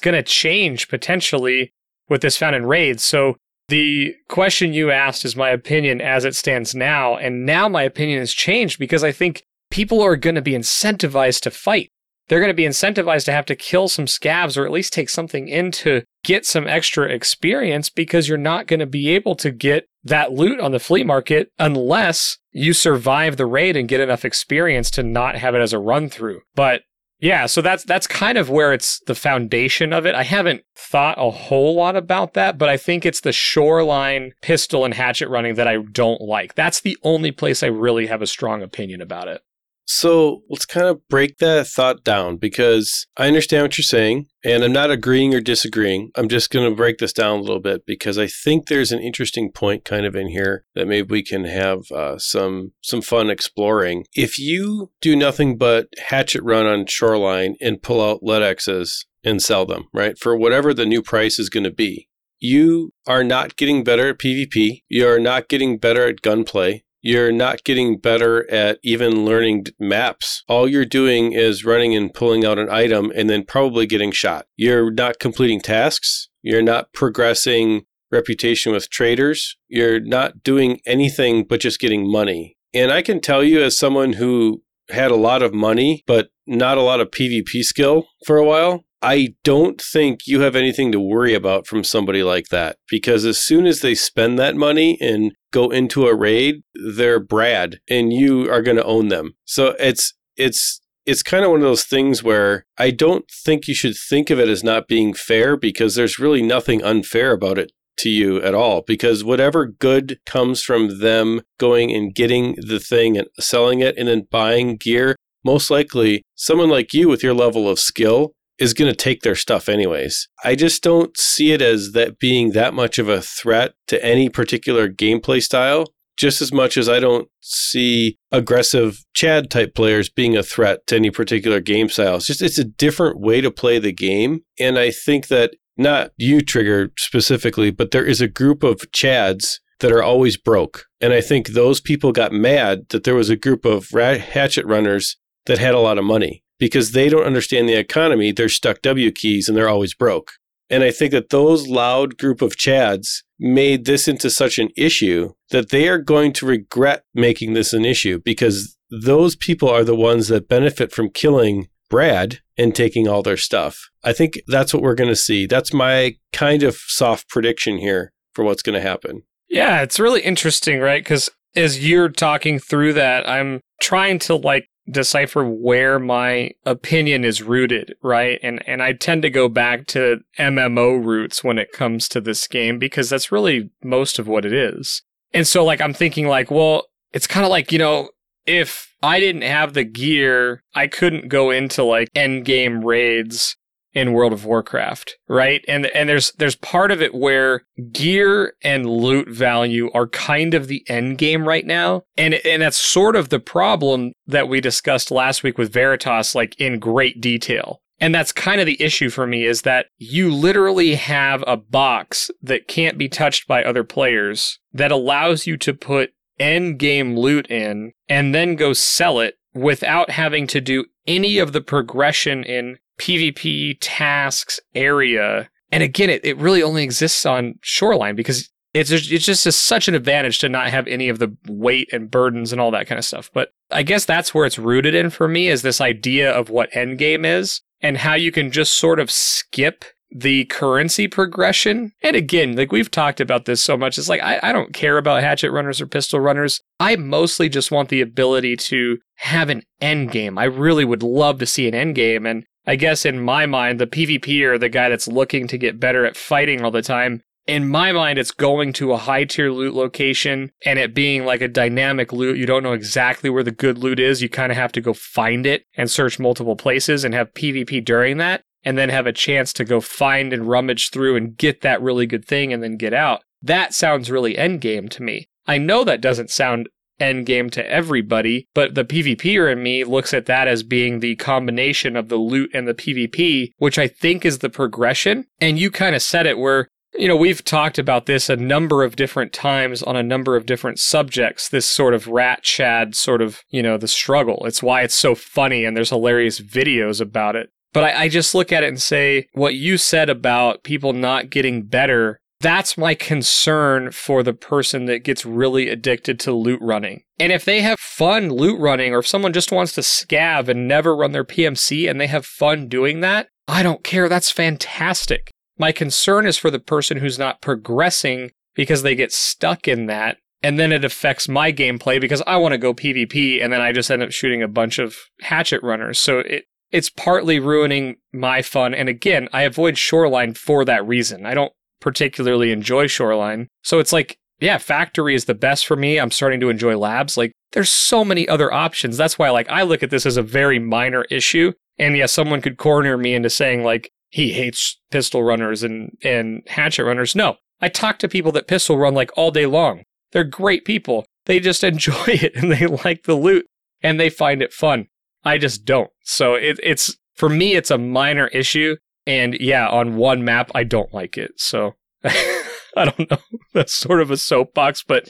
going to change potentially with this found in raids. So the question you asked is my opinion as it stands now. And now my opinion has changed because I think people are going to be incentivized to fight. They're going to be incentivized to have to kill some scavs or at least take something in to get some extra experience because you're not going to be able to get that loot on the flea market unless you survive the raid and get enough experience to not have it as a run through. But yeah, so that's that's kind of where it's the foundation of it. I haven't thought a whole lot about that, but I think it's the shoreline pistol and hatchet running that I don't like. That's the only place I really have a strong opinion about it. So let's kind of break that thought down because I understand what you're saying and I'm not agreeing or disagreeing. I'm just going to break this down a little bit because I think there's an interesting point kind of in here that maybe we can have uh, some some fun exploring. If you do nothing but hatchet run on shoreline and pull out LEDXs and sell them, right, for whatever the new price is going to be, you are not getting better at PvP. You are not getting better at gunplay you're not getting better at even learning maps. All you're doing is running and pulling out an item and then probably getting shot. You're not completing tasks. You're not progressing reputation with traders. You're not doing anything but just getting money. And I can tell you, as someone who had a lot of money, but not a lot of PvP skill for a while, I don't think you have anything to worry about from somebody like that because as soon as they spend that money and go into a raid, they're Brad and you are going to own them. So it's it's it's kind of one of those things where I don't think you should think of it as not being fair because there's really nothing unfair about it to you at all because whatever good comes from them going and getting the thing and selling it and then buying gear most likely someone like you with your level of skill is going to take their stuff anyways. I just don't see it as that being that much of a threat to any particular gameplay style just as much as I don't see aggressive Chad type players being a threat to any particular game style. It's just it's a different way to play the game. And I think that not you trigger specifically, but there is a group of Chads that are always broke. And I think those people got mad that there was a group of hatchet runners that had a lot of money because they don't understand the economy. They're stuck W keys and they're always broke. And I think that those loud group of Chads made this into such an issue that they are going to regret making this an issue because those people are the ones that benefit from killing Brad and taking all their stuff. I think that's what we're going to see. That's my kind of soft prediction here for what's going to happen. Yeah, it's really interesting, right? Because as you're talking through that, I'm trying to like decipher where my opinion is rooted, right? And and I tend to go back to MMO roots when it comes to this game because that's really most of what it is. And so like I'm thinking like, well, it's kind of like, you know, if I didn't have the gear, I couldn't go into like end game raids in World of Warcraft, right? And and there's there's part of it where gear and loot value are kind of the end game right now. And and that's sort of the problem that we discussed last week with Veritas like in great detail. And that's kind of the issue for me is that you literally have a box that can't be touched by other players that allows you to put end game loot in and then go sell it without having to do any of the progression in PvP tasks area. And again, it, it really only exists on Shoreline because it's it's just a, such an advantage to not have any of the weight and burdens and all that kind of stuff. But I guess that's where it's rooted in for me is this idea of what endgame is and how you can just sort of skip the currency progression. And again, like we've talked about this so much, it's like I, I don't care about hatchet runners or pistol runners. I mostly just want the ability to have an end game. I really would love to see an end game. And I guess in my mind, the PvP or the guy that's looking to get better at fighting all the time, in my mind, it's going to a high tier loot location and it being like a dynamic loot. You don't know exactly where the good loot is. You kind of have to go find it and search multiple places and have PvP during that and then have a chance to go find and rummage through and get that really good thing and then get out. That sounds really endgame to me. I know that doesn't sound end game to everybody, but the PvPer in me looks at that as being the combination of the loot and the PvP, which I think is the progression. And you kind of said it where you know, we've talked about this a number of different times on a number of different subjects, this sort of rat chad sort of, you know, the struggle. It's why it's so funny and there's hilarious videos about it. But I, I, just look at it and say, what you said about people not getting better that's my concern for the person that gets really addicted to loot running. And if they have fun loot running, or if someone just wants to scav and never run their PMC and they have fun doing that, I don't care. That's fantastic. My concern is for the person who's not progressing because they get stuck in that. And then it affects my gameplay because I want to go PvP and then I just end up shooting a bunch of hatchet runners. So it, it's partly ruining my fun. And again, I avoid Shoreline for that reason. I don't particularly enjoy Shoreline. So it's like, yeah, Factory is the best for me. I'm starting to enjoy Labs. Like, there's so many other options. That's why, like, I look at this as a very minor issue. And yeah, someone could corner me into saying, like, he hates pistol runners and, and hatchet runners. No, I talk to people that pistol run like all day long. They're great people. They just (laughs) enjoy it and they like the loot and they find it fun. I just don't. So it, it's, for me, it's a minor issue. And yeah, on one map, I don't like it. So (laughs) I don't know. (laughs) That's sort of a soapbox, but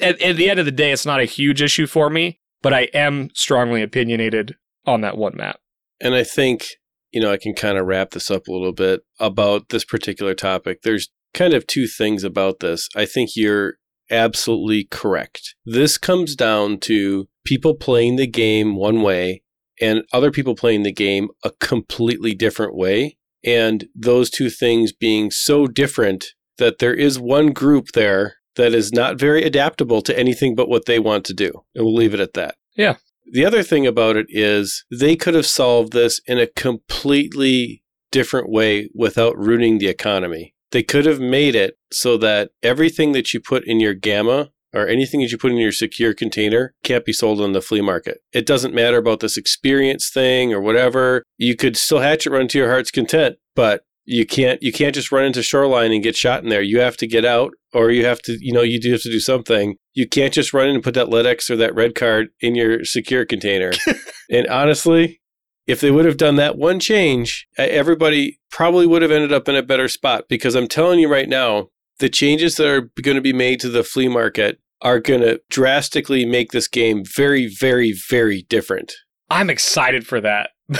at, at, the end of the day, it's not a huge issue for me, but I am strongly opinionated on that one map. And I think, you know, I can kind of wrap this up a little bit about this particular topic. There's kind of two things about this. I think you're absolutely correct. This comes down to people playing the game one way and other people playing the game a completely different way. And those two things being so different that there is one group there that is not very adaptable to anything but what they want to do. And we'll leave it at that. Yeah. The other thing about it is they could have solved this in a completely different way without ruining the economy. They could have made it so that everything that you put in your gamma or anything that you put in your secure container can't be sold on the flea market. It doesn't matter about this experience thing or whatever. You could still hatchet run to your heart's content, but you can't you can't just run into shoreline and get shot in there. You have to get out or you have to you know you do have to do something. You can't just run in and put that LEDX or that red card in your secure container. (laughs) and honestly, if they would have done that one change, everybody probably would have ended up in a better spot because I'm telling you right now, the changes that are going to be made to the flea market are going to drastically make this game very, very, very different. I'm excited for that. (laughs)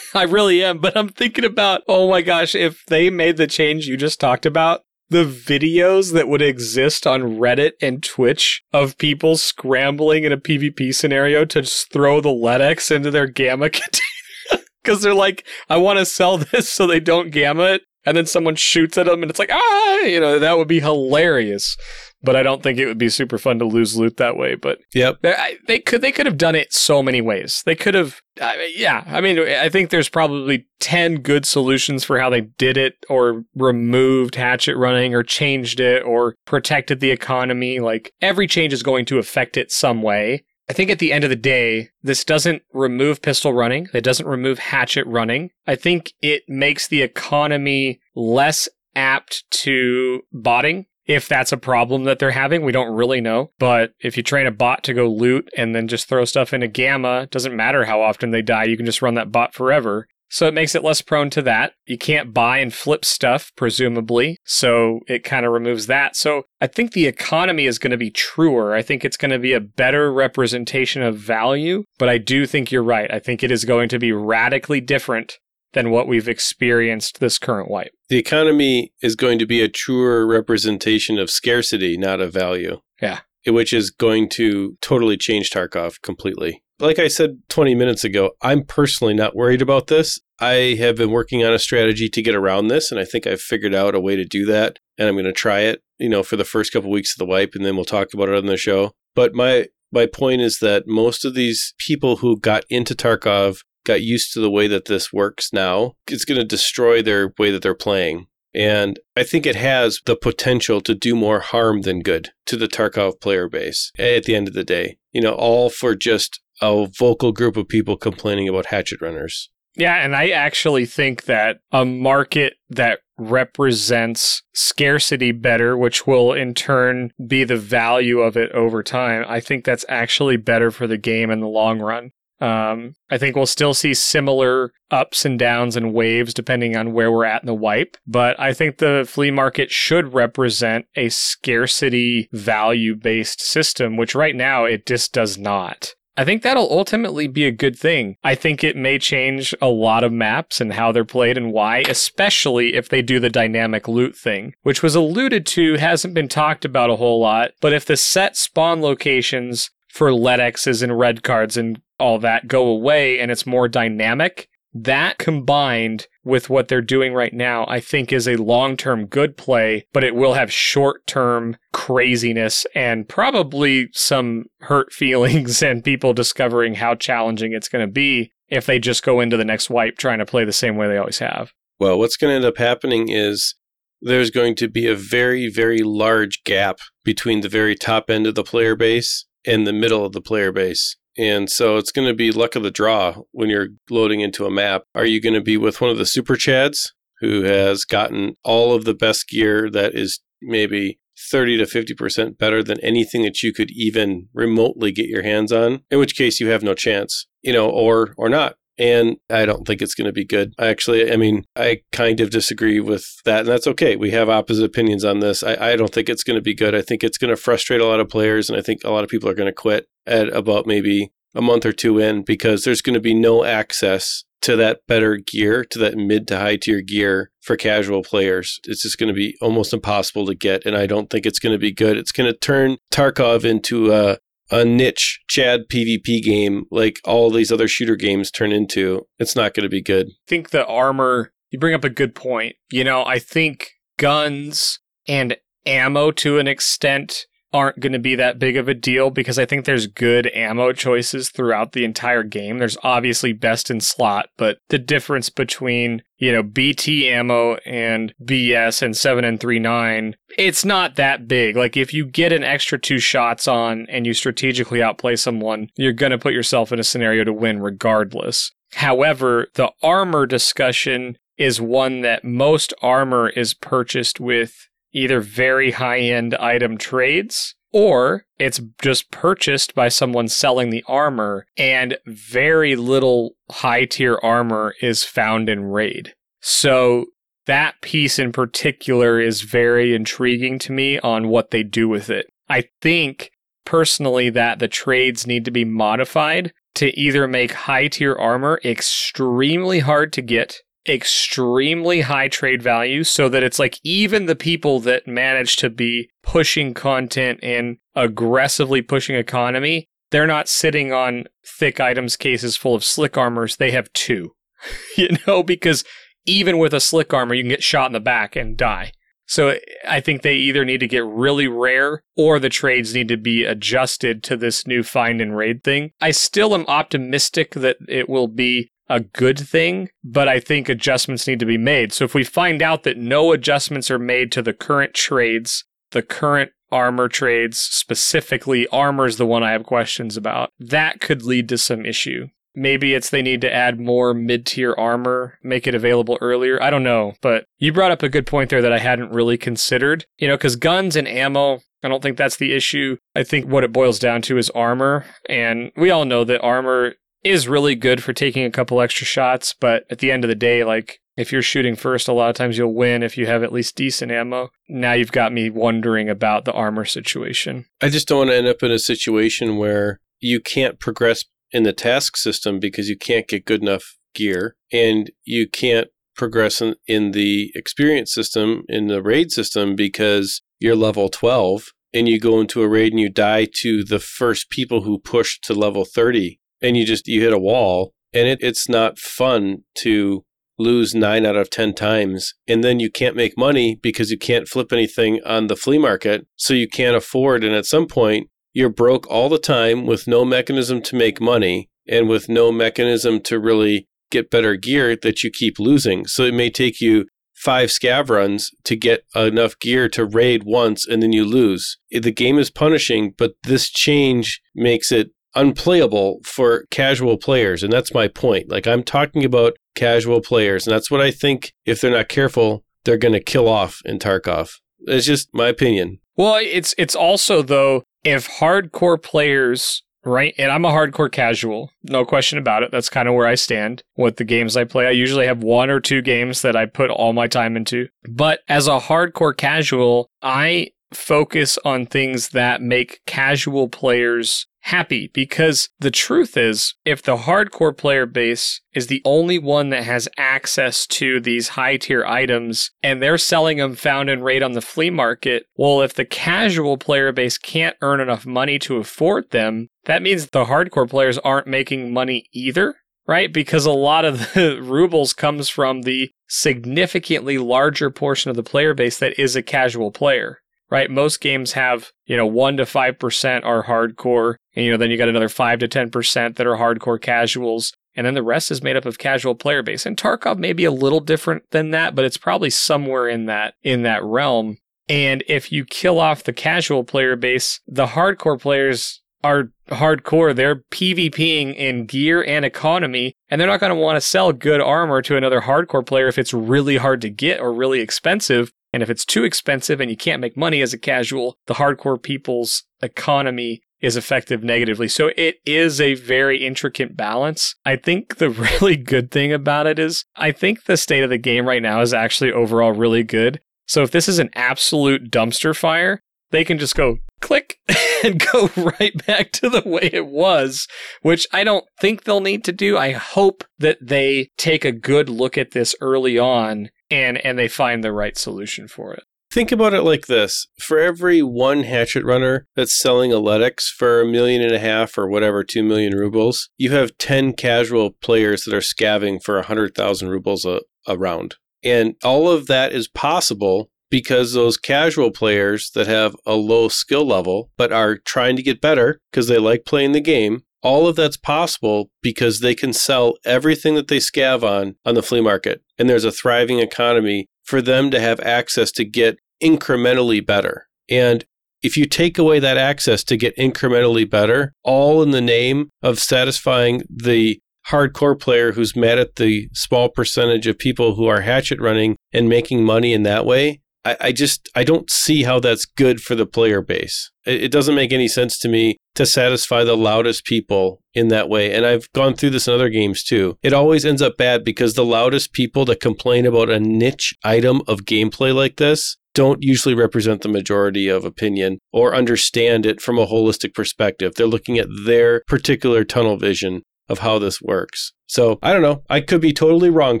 I really am, but I'm thinking about, oh my gosh, if they made the change you just talked about, the videos that would exist on Reddit and Twitch of people scrambling in a PvP scenario to just throw the LEDX into their gamma container. (laughs) Because they're like, I want to sell this so they don't gamma it. And then someone shoots at them and it's like, ah, you know, that would be hilarious but I don't think it would be super fun to lose loot that way. But yep, they, they could they could have done it so many ways. They could have, uh, yeah. I mean, I think there's probably ten good solutions for how they did it, or removed hatchet running, or changed it, or protected the economy. Like every change is going to affect it some way. I think at the end of the day, this doesn't remove pistol running. It doesn't remove hatchet running. I think it makes the economy less apt to botting if that's a problem that they're having, we don't really know. But if you train a bot to go loot and then just throw stuff into gamma, doesn't matter how often they die, you can just run that bot forever. So it makes it less prone to that. You can't buy and flip stuff, presumably. So it kind of removes that. So I think the economy is going to be truer. I think it's going to be a better representation of value. But I do think you're right. I think it is going to be radically different than what we've experienced this current wipe. The economy is going to be a truer representation of scarcity, not of value. Yeah. Which is going to totally change Tarkov completely. Like I said 20 minutes ago, I'm personally not worried about this. I have been working on a strategy to get around this, and I think I've figured out a way to do that. And I'm going to try it, you know, for the first couple of weeks of the wipe, and then we'll talk about it on the show. But my my point is that most of these people who got into Tarkov got used to the way that this works now, it's going to destroy their way that they're playing. And I think it has the potential to do more harm than good to the Tarkov player base at the end of the day. You know, all for just a vocal group of people complaining about hatchet runners. Yeah, and I actually think that a market that represents scarcity better, which will in turn be the value of it over time, I think that's actually better for the game in the long run. Um, I think we'll still see similar ups and downs and waves depending on where we're at in the wipe, but I think the flea market should represent a scarcity value based system, which right now it just does not. I think that'll ultimately be a good thing. I think it may change a lot of maps and how they're played and why, especially if they do the dynamic loot thing, which was alluded to, hasn't been talked about a whole lot. But if the set spawn locations for LEDXs and red cards and all that go away and it's more dynamic. That combined with what they're doing right now, I think is a long term good play, but it will have short term craziness and probably some hurt (laughs) feelings and people discovering how challenging it's going to be if they just go into the next wipe trying to play the same way they always have. Well, what's going to end up happening is there's going to be a very, very large gap between the very top end of the player base and the middle of the player base. And so it's going to be luck of the draw when you're loading into a map. Are you going to be with one of the super chads who has gotten all of the best gear that is maybe 30 to 50% better than anything that you could even remotely get your hands on, in which case you have no chance, you know, or or not. And I don't think it's going to be good. Actually, I mean, I kind of disagree with that, and that's okay. We have opposite opinions on this. I, I don't think it's going to be good. I think it's going to frustrate a lot of players, and I think a lot of people are going to quit at about maybe a month or two in because there's going to be no access to that better gear, to that mid to high tier gear for casual players. It's just going to be almost impossible to get, and I don't think it's going to be good. It's going to turn Tarkov into a a niche Chad PvP game like all these other shooter games turn into, it's not going to be good. I think the armor, you bring up a good point. You know, I think guns and ammo to an extent aren't going to be that big of a deal because I think there's good ammo choices throughout the entire game. There's obviously best in slot, but the difference between, you know, BT ammo and BS and 7 and 39, it's not that big. Like if you get an extra two shots on and you strategically outplay someone, you're going to put yourself in a scenario to win regardless. However, the armor discussion is one that most armor is purchased with either very high end item trades or it's just purchased by someone selling the armor, and very little high tier armor is found in raid. So that piece in particular is very intriguing to me on what they do with it. I think personally that the trades need to be modified to either make high tier armor extremely hard to get extremely high trade value so that it's like even the people that manage to be pushing content and aggressively pushing economy, they're not sitting on thick items cases full of slick armors. They have two, (laughs) you know, because even with a slick armor, you can get shot in the back and die. So I think they either need to get really rare or the trades need to be adjusted to this new find and raid thing. I still am optimistic that it will be a good thing, but I think adjustments need to be made. So if we find out that no adjustments are made to the current trades, the current armor trades, specifically armor is the one I have questions about, that could lead to some issue. Maybe it's they need to add more mid tier armor, make it available earlier. I don't know. But you brought up a good point there that I hadn't really considered. You know, because guns and ammo, I don't think that's the issue. I think what it boils down to is armor. And we all know that armor is really good for taking a couple extra shots, but at the end of the day, like if you're shooting first, a lot of times you'll win if you have at least decent ammo. Now you've got me wondering about the armor situation. I just don't want to end up in a situation where you can't progress in the task system because you can't get good enough gear and you can't progress in, in the experience system in the raid system because you're level 12 and you go into a raid and you die to the first people who push to level 30 and you just you hit a wall and it, it's not fun to lose nine out of ten times and then you can't make money because you can't flip anything on the flea market so you can't afford and at some point you're broke all the time with no mechanism to make money and with no mechanism to really get better gear that you keep losing. So it may take you five scav runs to get enough gear to raid once and then you lose. The game is punishing but this change makes it unplayable for casual players. And that's my point. Like, I'm talking about casual players. And that's what I think, if they're not careful, they're going to kill off in Tarkov. It's just my opinion. Well, it's it's also though if hardcore players, right? And I'm a hardcore casual, no question about it. That's kind of where I stand with the games I play. I usually have one or two games that I put all my time into. But as a hardcore casual, I focus on things that make casual players happy because the truth is, if the hardcore player base is the only one that has access to these high tier items and they're selling them found and raid on the flea market, well, if the casual player base can't earn enough money to afford them, that means the hardcore players aren't making money either. Right? Because a lot of (laughs) the rubles comes from the significantly larger portion of the player base that is a casual player right? Most games have, you know, 1 to 5% are hardcore, and you know, then you got another 5 to 10% that are hardcore casuals, and then the rest is made up of casual player base. And Tarkov may be a little different than that, but it's probably somewhere in that in that realm. And if you kill off the casual player base, the hardcore players are hardcore. They're PvPing in gear and economy, and they're not going to want to sell good armor to another hardcore player if it's really hard to get or really expensive. And if it's too expensive and you can't make money as a casual, the hardcore people's economy is affected negatively. So it is a very intricate balance. I think the (laughs) really good thing about it is I think the state of the game right now is actually overall really good. So if this is an absolute dumpster fire, they can just go click (laughs) and go right back to the way it was, which I don't think they'll need to do. I hope that they take a good look at this early on and and they find the right solution for it. Think about it like this. For every one hatchet runner that's selling LEDX for a million and a half or whatever, two million rubles, you have 10 casual players that are scavving for a 100,000 rubles a, a round. And all of that is possible because those casual players that have a low skill level but are trying to get better because they like playing the game, all of that's possible because they can sell everything that they scav on on the flea market. And there's a thriving economy for them to have access to get incrementally better. And if you take away that access to get incrementally better, all in the name of satisfying the hardcore player who's mad at the small percentage of people who are hatchet running and making money in that way, I, I just I don't see how that's good for the player base. It, it doesn't make any sense to me to satisfy the loudest people in that way. And I've gone through this in other games too. It always ends up bad because the loudest people that complain about a niche item of gameplay like this don't usually represent the majority of opinion or understand it from a holistic perspective. They're looking at their particular tunnel vision of how this works. So I don't know. I could be totally wrong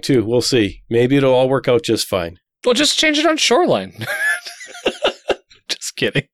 too. We'll see. Maybe it'll all work out just fine. Well, just change it on Shoreline. (laughs) kidding.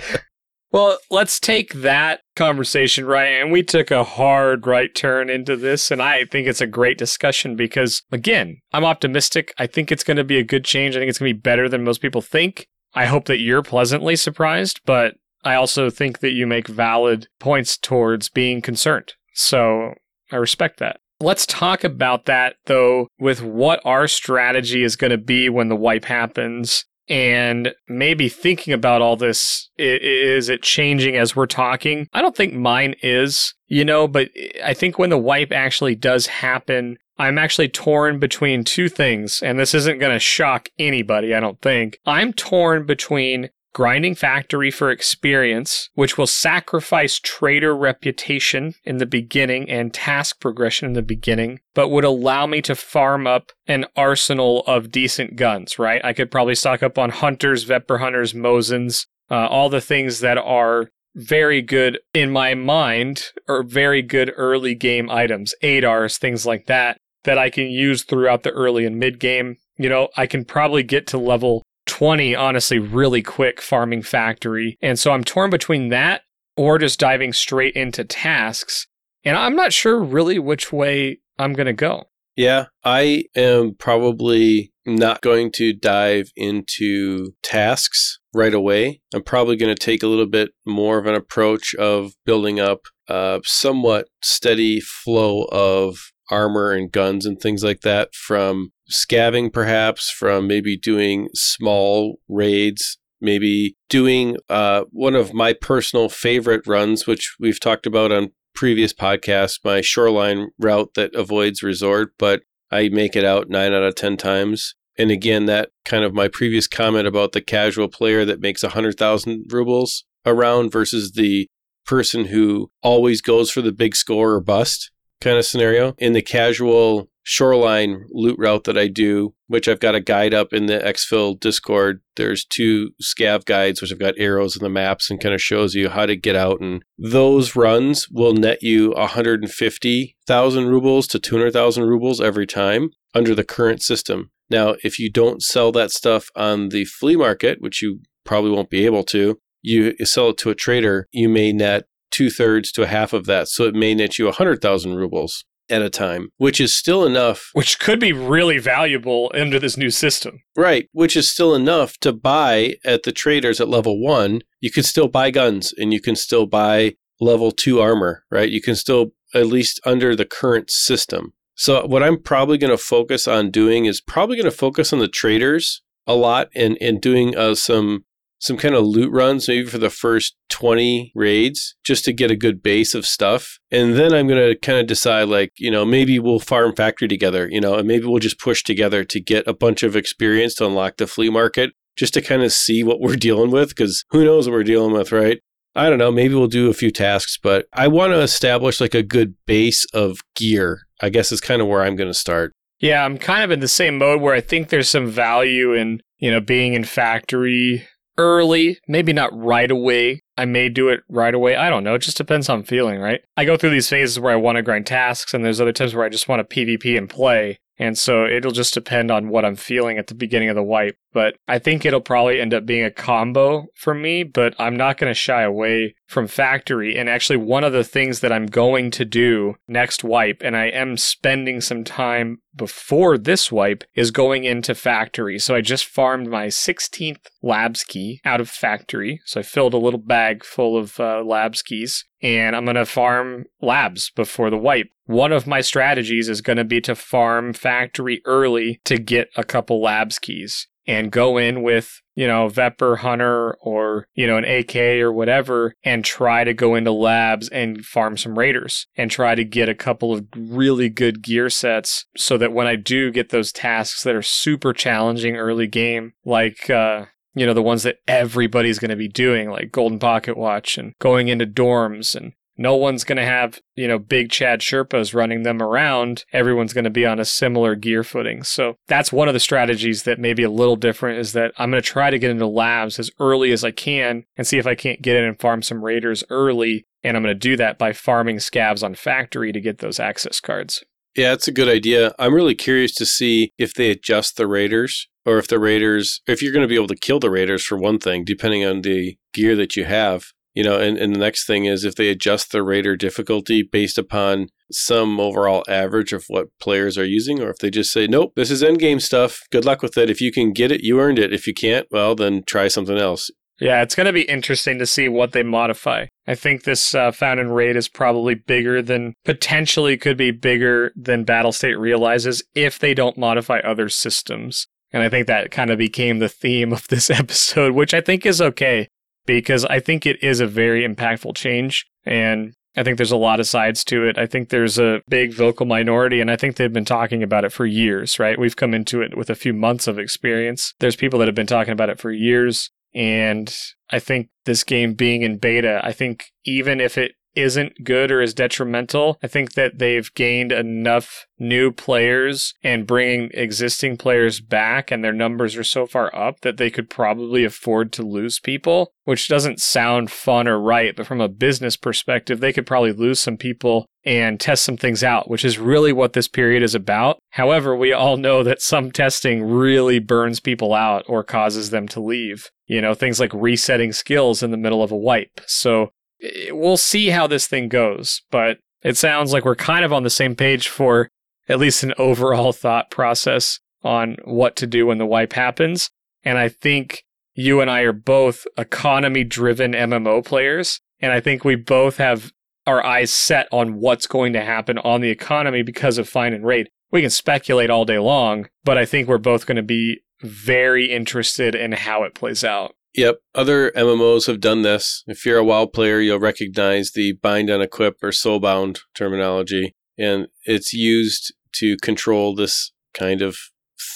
(laughs) well, let's take that conversation right. And we took a hard right turn into this. And I think it's a great discussion because, again, I'm optimistic. I think it's going to be a good change. I think it's going to be better than most people think. I hope that you're pleasantly surprised, but I also think that you make valid points towards being concerned. So I respect that. Let's talk about that though, with what our strategy is going to be when the wipe happens. And maybe thinking about all this, is it changing as we're talking? I don't think mine is, you know, but I think when the wipe actually does happen, I'm actually torn between two things, and this isn't going to shock anybody, I don't think. I'm torn between grinding factory for experience, which will sacrifice trader reputation in the beginning and task progression in the beginning, but would allow me to farm up an arsenal of decent guns, right? I could probably stock up on hunters, Vepr hunters, Mosins, uh, all the things that are very good in my mind or very good early game items, ADARs, things like that, that I can use throughout the early and mid game. You know, I can probably get to level 20, honestly, really quick farming factory. And so I'm torn between that or just diving straight into tasks. And I'm not sure really which way I'm going to go. Yeah, I am probably not going to dive into tasks right away. I'm probably going to take a little bit more of an approach of building up a somewhat steady flow of armor and guns and things like that from scavving, perhaps, from maybe doing small raids, maybe doing uh, one of my personal favorite runs, which we've talked about on previous podcasts, my shoreline route that avoids resort, but I make it out nine out of 10 times. And again, that kind of my previous comment about the casual player that makes 100,000 rubles around versus the person who always goes for the big score or bust kind of scenario. In the casual shoreline loot route that I do, which I've got a guide up in the Exfil Discord. There's two scav guides, which I've got arrows in the maps and kind of shows you how to get out. And those runs will net you 150,000 rubles to 200,000 rubles every time under the current system. Now, if you don't sell that stuff on the flea market, which you probably won't be able to, you sell it to a trader, you may net two thirds to a half of that. So it may net you 100,000 rubles at a time, which is still enough. Which could be really valuable under this new system. Right, which is still enough to buy at the traders at level one. You can still buy guns and you can still buy level two armor, right? You can still, at least under the current system. So, what I'm probably going to focus on doing is probably going to focus on the traders a lot and, and doing uh, some some kind of loot runs, maybe for the first 20 raids, just to get a good base of stuff. And then I'm going to kind of decide, like, you know, maybe we'll farm factory together, you know, and maybe we'll just push together to get a bunch of experience to unlock the flea market, just to kind of see what we're (laughs) dealing with, because who knows what we're dealing with, right? I don't know. Maybe we'll do a few tasks, but I want to establish like a good base of gear. I guess is kind of where I'm going to start. Yeah, I'm kind of in the same mode where I think there's some value in, you know, being in factory early, maybe not right away. I may do it right away. I don't know. It just depends how I'm feeling, right? I go through these phases where I want to grind tasks, and there's other times where I just want to PvP and play. And so it'll just depend on what I'm feeling at the beginning of the wipe. But I think it'll probably end up being a combo for me, but I'm not going to shy away from factory. And actually, one of the things that I'm going to do next wipe, and I am spending some time before this wipe, is going into factory. So I just farmed my 16th labs key out of factory. So I filled a little bag full of uh, labs keys and I'm going to farm labs before the wipe. One of my strategies is going to be to farm factory early to get a couple labs keys and go in with, you know, Vepr Hunter or, you know, an AK or whatever and try to go into labs and farm some raiders and try to get a couple of really good gear sets so that when I do get those tasks that are super challenging early game, like, uh, you know, the ones that everybody's going to be doing, like Golden Pocket Watch and going into dorms and no one's going to have, you know, big Chad Sherpas running them around. Everyone's going to be on a similar gear footing. So that's one of the strategies that may be a little different is that I'm going to try to get into labs as early as I can and see if I can't get in and farm some raiders early. And I'm going to do that by farming scavs on factory to get those access cards. Yeah, it's a good idea. I'm really curious to see if they adjust the raiders or if the raiders, if you're going to be able to kill the raiders for one thing, depending on the gear that you have you know, and, and the next thing is if they adjust the raider difficulty based upon some overall average of what players are using, or if they just say, nope, this is endgame stuff. Good luck with it. If you can get it, you earned it. If you can't, well, then try something else. Yeah, it's going to be interesting to see what they modify. I think this uh, found in raid is probably bigger than potentially could be bigger than Battlestate realizes if they don't modify other systems. And I think that kind of became the theme of this (laughs) episode, which I think is okay because I think it is a very impactful change. And I think there's a lot of sides to it. I think there's a big vocal minority, and I think they've been talking about it for years, right? We've come into it with a few months of experience. There's people that have been talking about it for years. And I think this game being in beta, I think even if it isn't good or is detrimental. I think that they've gained enough new players and bringing existing players back, and their numbers are so far up that they could probably afford to lose people, which doesn't sound fun or right. But from a business perspective, they could probably lose some people and test some things out, which is really what this period is about. However, we all know that some testing really burns people out or causes them to leave. You know, things like resetting skills in the middle of a wipe. So Eh, we'll see how this thing goes, but it sounds like we're kind of on the same page for at least an overall (laughs) thought process on what to do when the wipe happens. And I think you and I are both economy driven MMO players. And I think we both have our eyes set on what's going to happen on the economy because of Find and Raid. We can speculate all day long, but I think we're both going to be very interested in how it plays out. Yep. Other MMOs have done this. If you're a WoW player, you'll recognize the bind on equip or soulbound terminology. And it's used to control this kind of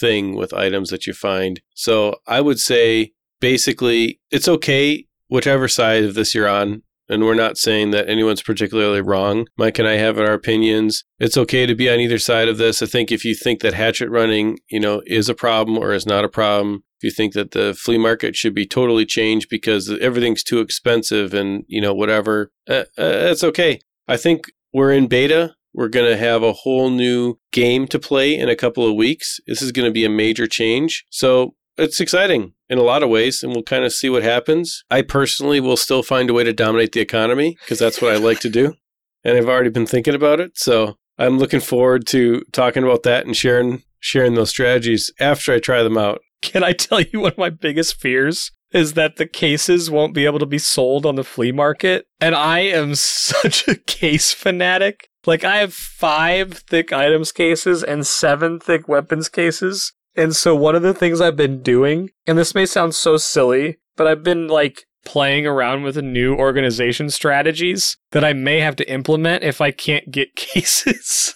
thing with items that you find. So I would say basically it's okay, whichever side of this you're on. And we're not saying that anyone's particularly wrong. Mike and I have our opinions. It's okay to be on either side of this. I think if you think that hatchet running, you know, is a problem or is not a problem, if you think that the flea market should be totally changed because everything's too expensive and, you know, whatever, uh, uh, that's okay. I think we're in beta. We're going to have a whole new game to play in a couple of weeks. This is going to be a major change. So it's exciting in a lot of ways, and we'll kind of see what happens. I personally will still find a way to dominate the economy because that's what I like to do. (laughs) And I've already been thinking about it. So I'm looking forward to talking about that and sharing sharing those strategies after I try them out. (laughs) Can I tell you one of my biggest fears is that the cases won't be able to be sold on the flea market? And I am (laughs) such a case fanatic. Like I have five THICC items cases and seven THICC weapons cases. And so one of the things I've been doing, and this may sound so silly, but I've been like playing around with a new organization strategies that I may have to implement if I can't get (laughs) cases.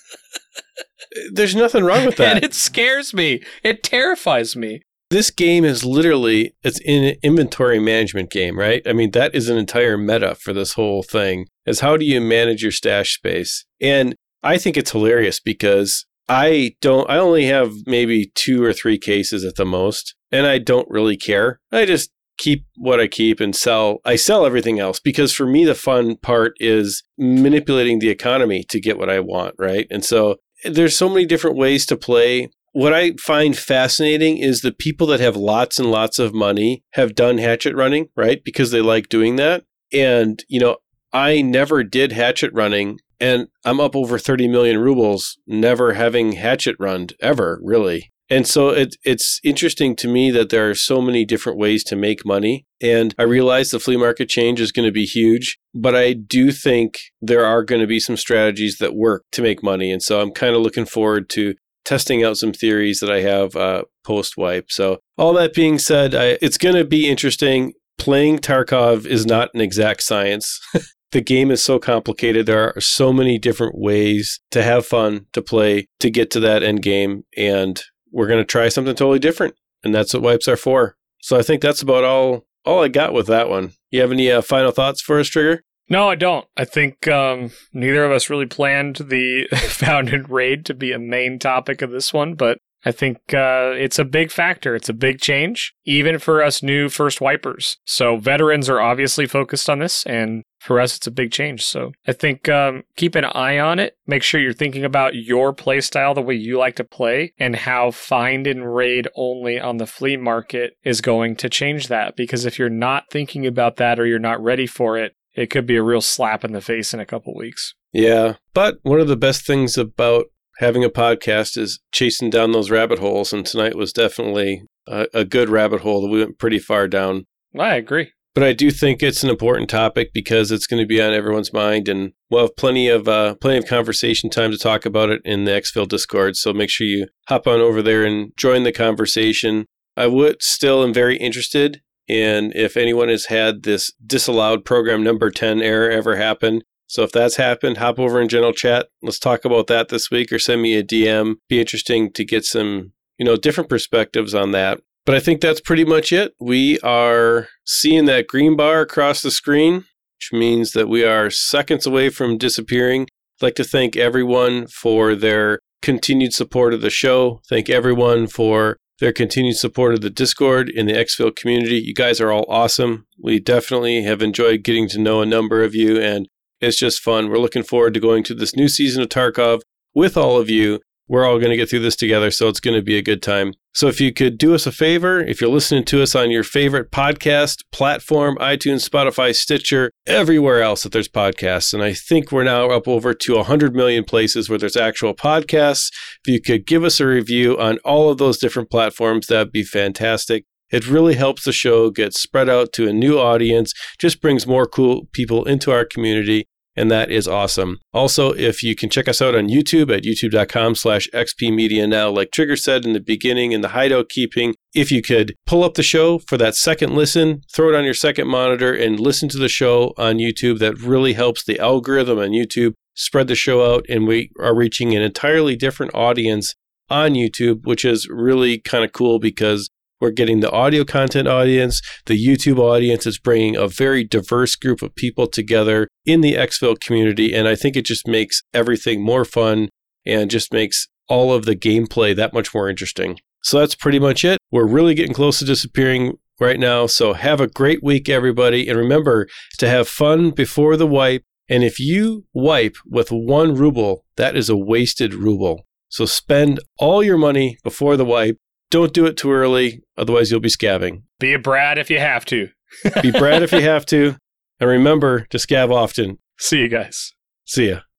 There's nothing wrong with that. and it scares me. It terrifies me. This game is literally it's an inventory management game, right? I mean, that is an entire meta for this whole thing. Is how do you manage your stash space? And I think it's hilarious because I don't I only have maybe 2 or 3 cases at the most, and I don't really care. I just keep what I keep and sell. I sell everything else because for me, the fun part is manipulating the economy to get what I want, right? And so there's so many different ways to play what I find fascinating is the people that have lots and lots of money have done hatchet running, right? Because they like doing that. And, you know, I never did hatchet running and I'm up over 30 million rubles, never having hatchet run ever, really. And so it, it's interesting to me that there are so many different ways to make money. And I realize the flea market change is going to be huge, but I do think there are going to be some strategies that work to make money. And so I'm kind of looking forward to testing out some theories that I have uh, post wipe. So, all that being said, I, it's going to be interesting. Playing Tarkov is not an exact science. (laughs) the game is so complicated. There are so many different ways to have fun, to play, to get to that end game. And we're going to try something totally different. And that's what wipes are for. So I think that's about all all I got with that one. You have any uh, final thoughts for us, Trigger? No, I don't. I think um, neither of us really planned the (laughs) found in raid to be a main topic of this one, but I think uh, it's a big factor. It's a big change, even for us new first wipers. So veterans are obviously focused on this, and for us, it's a big change. So I think um, keep an eye on it. Make sure you're thinking about your play style, the way you like to play, and how find and raid only on the flea market is going to change that. Because if you're not thinking about that or you're not ready for it, it could be a real slap in the face in a couple weeks. Yeah. But one of the best things about having a podcast is chasing down those rabbit holes. And tonight was definitely a, a good rabbit hole that we went pretty far down. I agree. But I do think it's an important topic because it's going to be on everyone's mind, and we'll have plenty of uh, plenty of conversation time to talk about it in the Exfil Discord. So make sure you hop on over there and join the conversation. I would still am very interested in if anyone has had this disallowed program number 10 error ever happen. So if that's happened, hop over in general chat. Let's talk about that this week or send me a DM. Be interesting to get some, you know, different perspectives on that. But I think that's pretty much it. We are seeing that green bar across the screen, which means that we are seconds away from disappearing. I'd like to thank everyone for their continued support of the show. Thank everyone for their continued support of the Discord in the Exfil community. You guys are all awesome. We definitely have enjoyed getting to know a number of you, and it's just fun. We're looking forward to going to this new season of Tarkov with all of you we're all going to get through this together, so it's going to be a good time. So, if you could do us a favor, if you're listening to us on your favorite podcast platform, iTunes, Spotify, Stitcher, everywhere else that there's podcasts, and I think we're now up over to 100 million places where there's actual podcasts. If you could give us a review on all of those different platforms, that'd be fantastic. It really helps the show get spread out to a new audience, just brings more cool people into our community and that is awesome. Also, if you can check us out on YouTube at youtube.com slash xpmedia now, like Trigger said in the beginning in the hideout keeping, if you could pull up the show for that second listen, throw it on your second monitor and listen to the show on YouTube, that really helps the algorithm on YouTube spread the show out and we are reaching an entirely different audience on YouTube, which is really kind of cool because we're getting the audio content audience. The YouTube audience is bringing a very diverse group of people together in the Exfil community. And I think it just makes everything more fun and just makes all of the gameplay that much more interesting. So that's pretty much it. We're really getting close to disappearing right now. So have a great week, everybody. And remember to have fun before the wipe. And if you wipe with one ruble, that is a wasted ruble. So spend all your money before the wipe don't do it too early, otherwise you'll be scavving. Be a Brad if you have to. be Brad if you have to. (laughs) And remember to scav often. See you guys. See ya.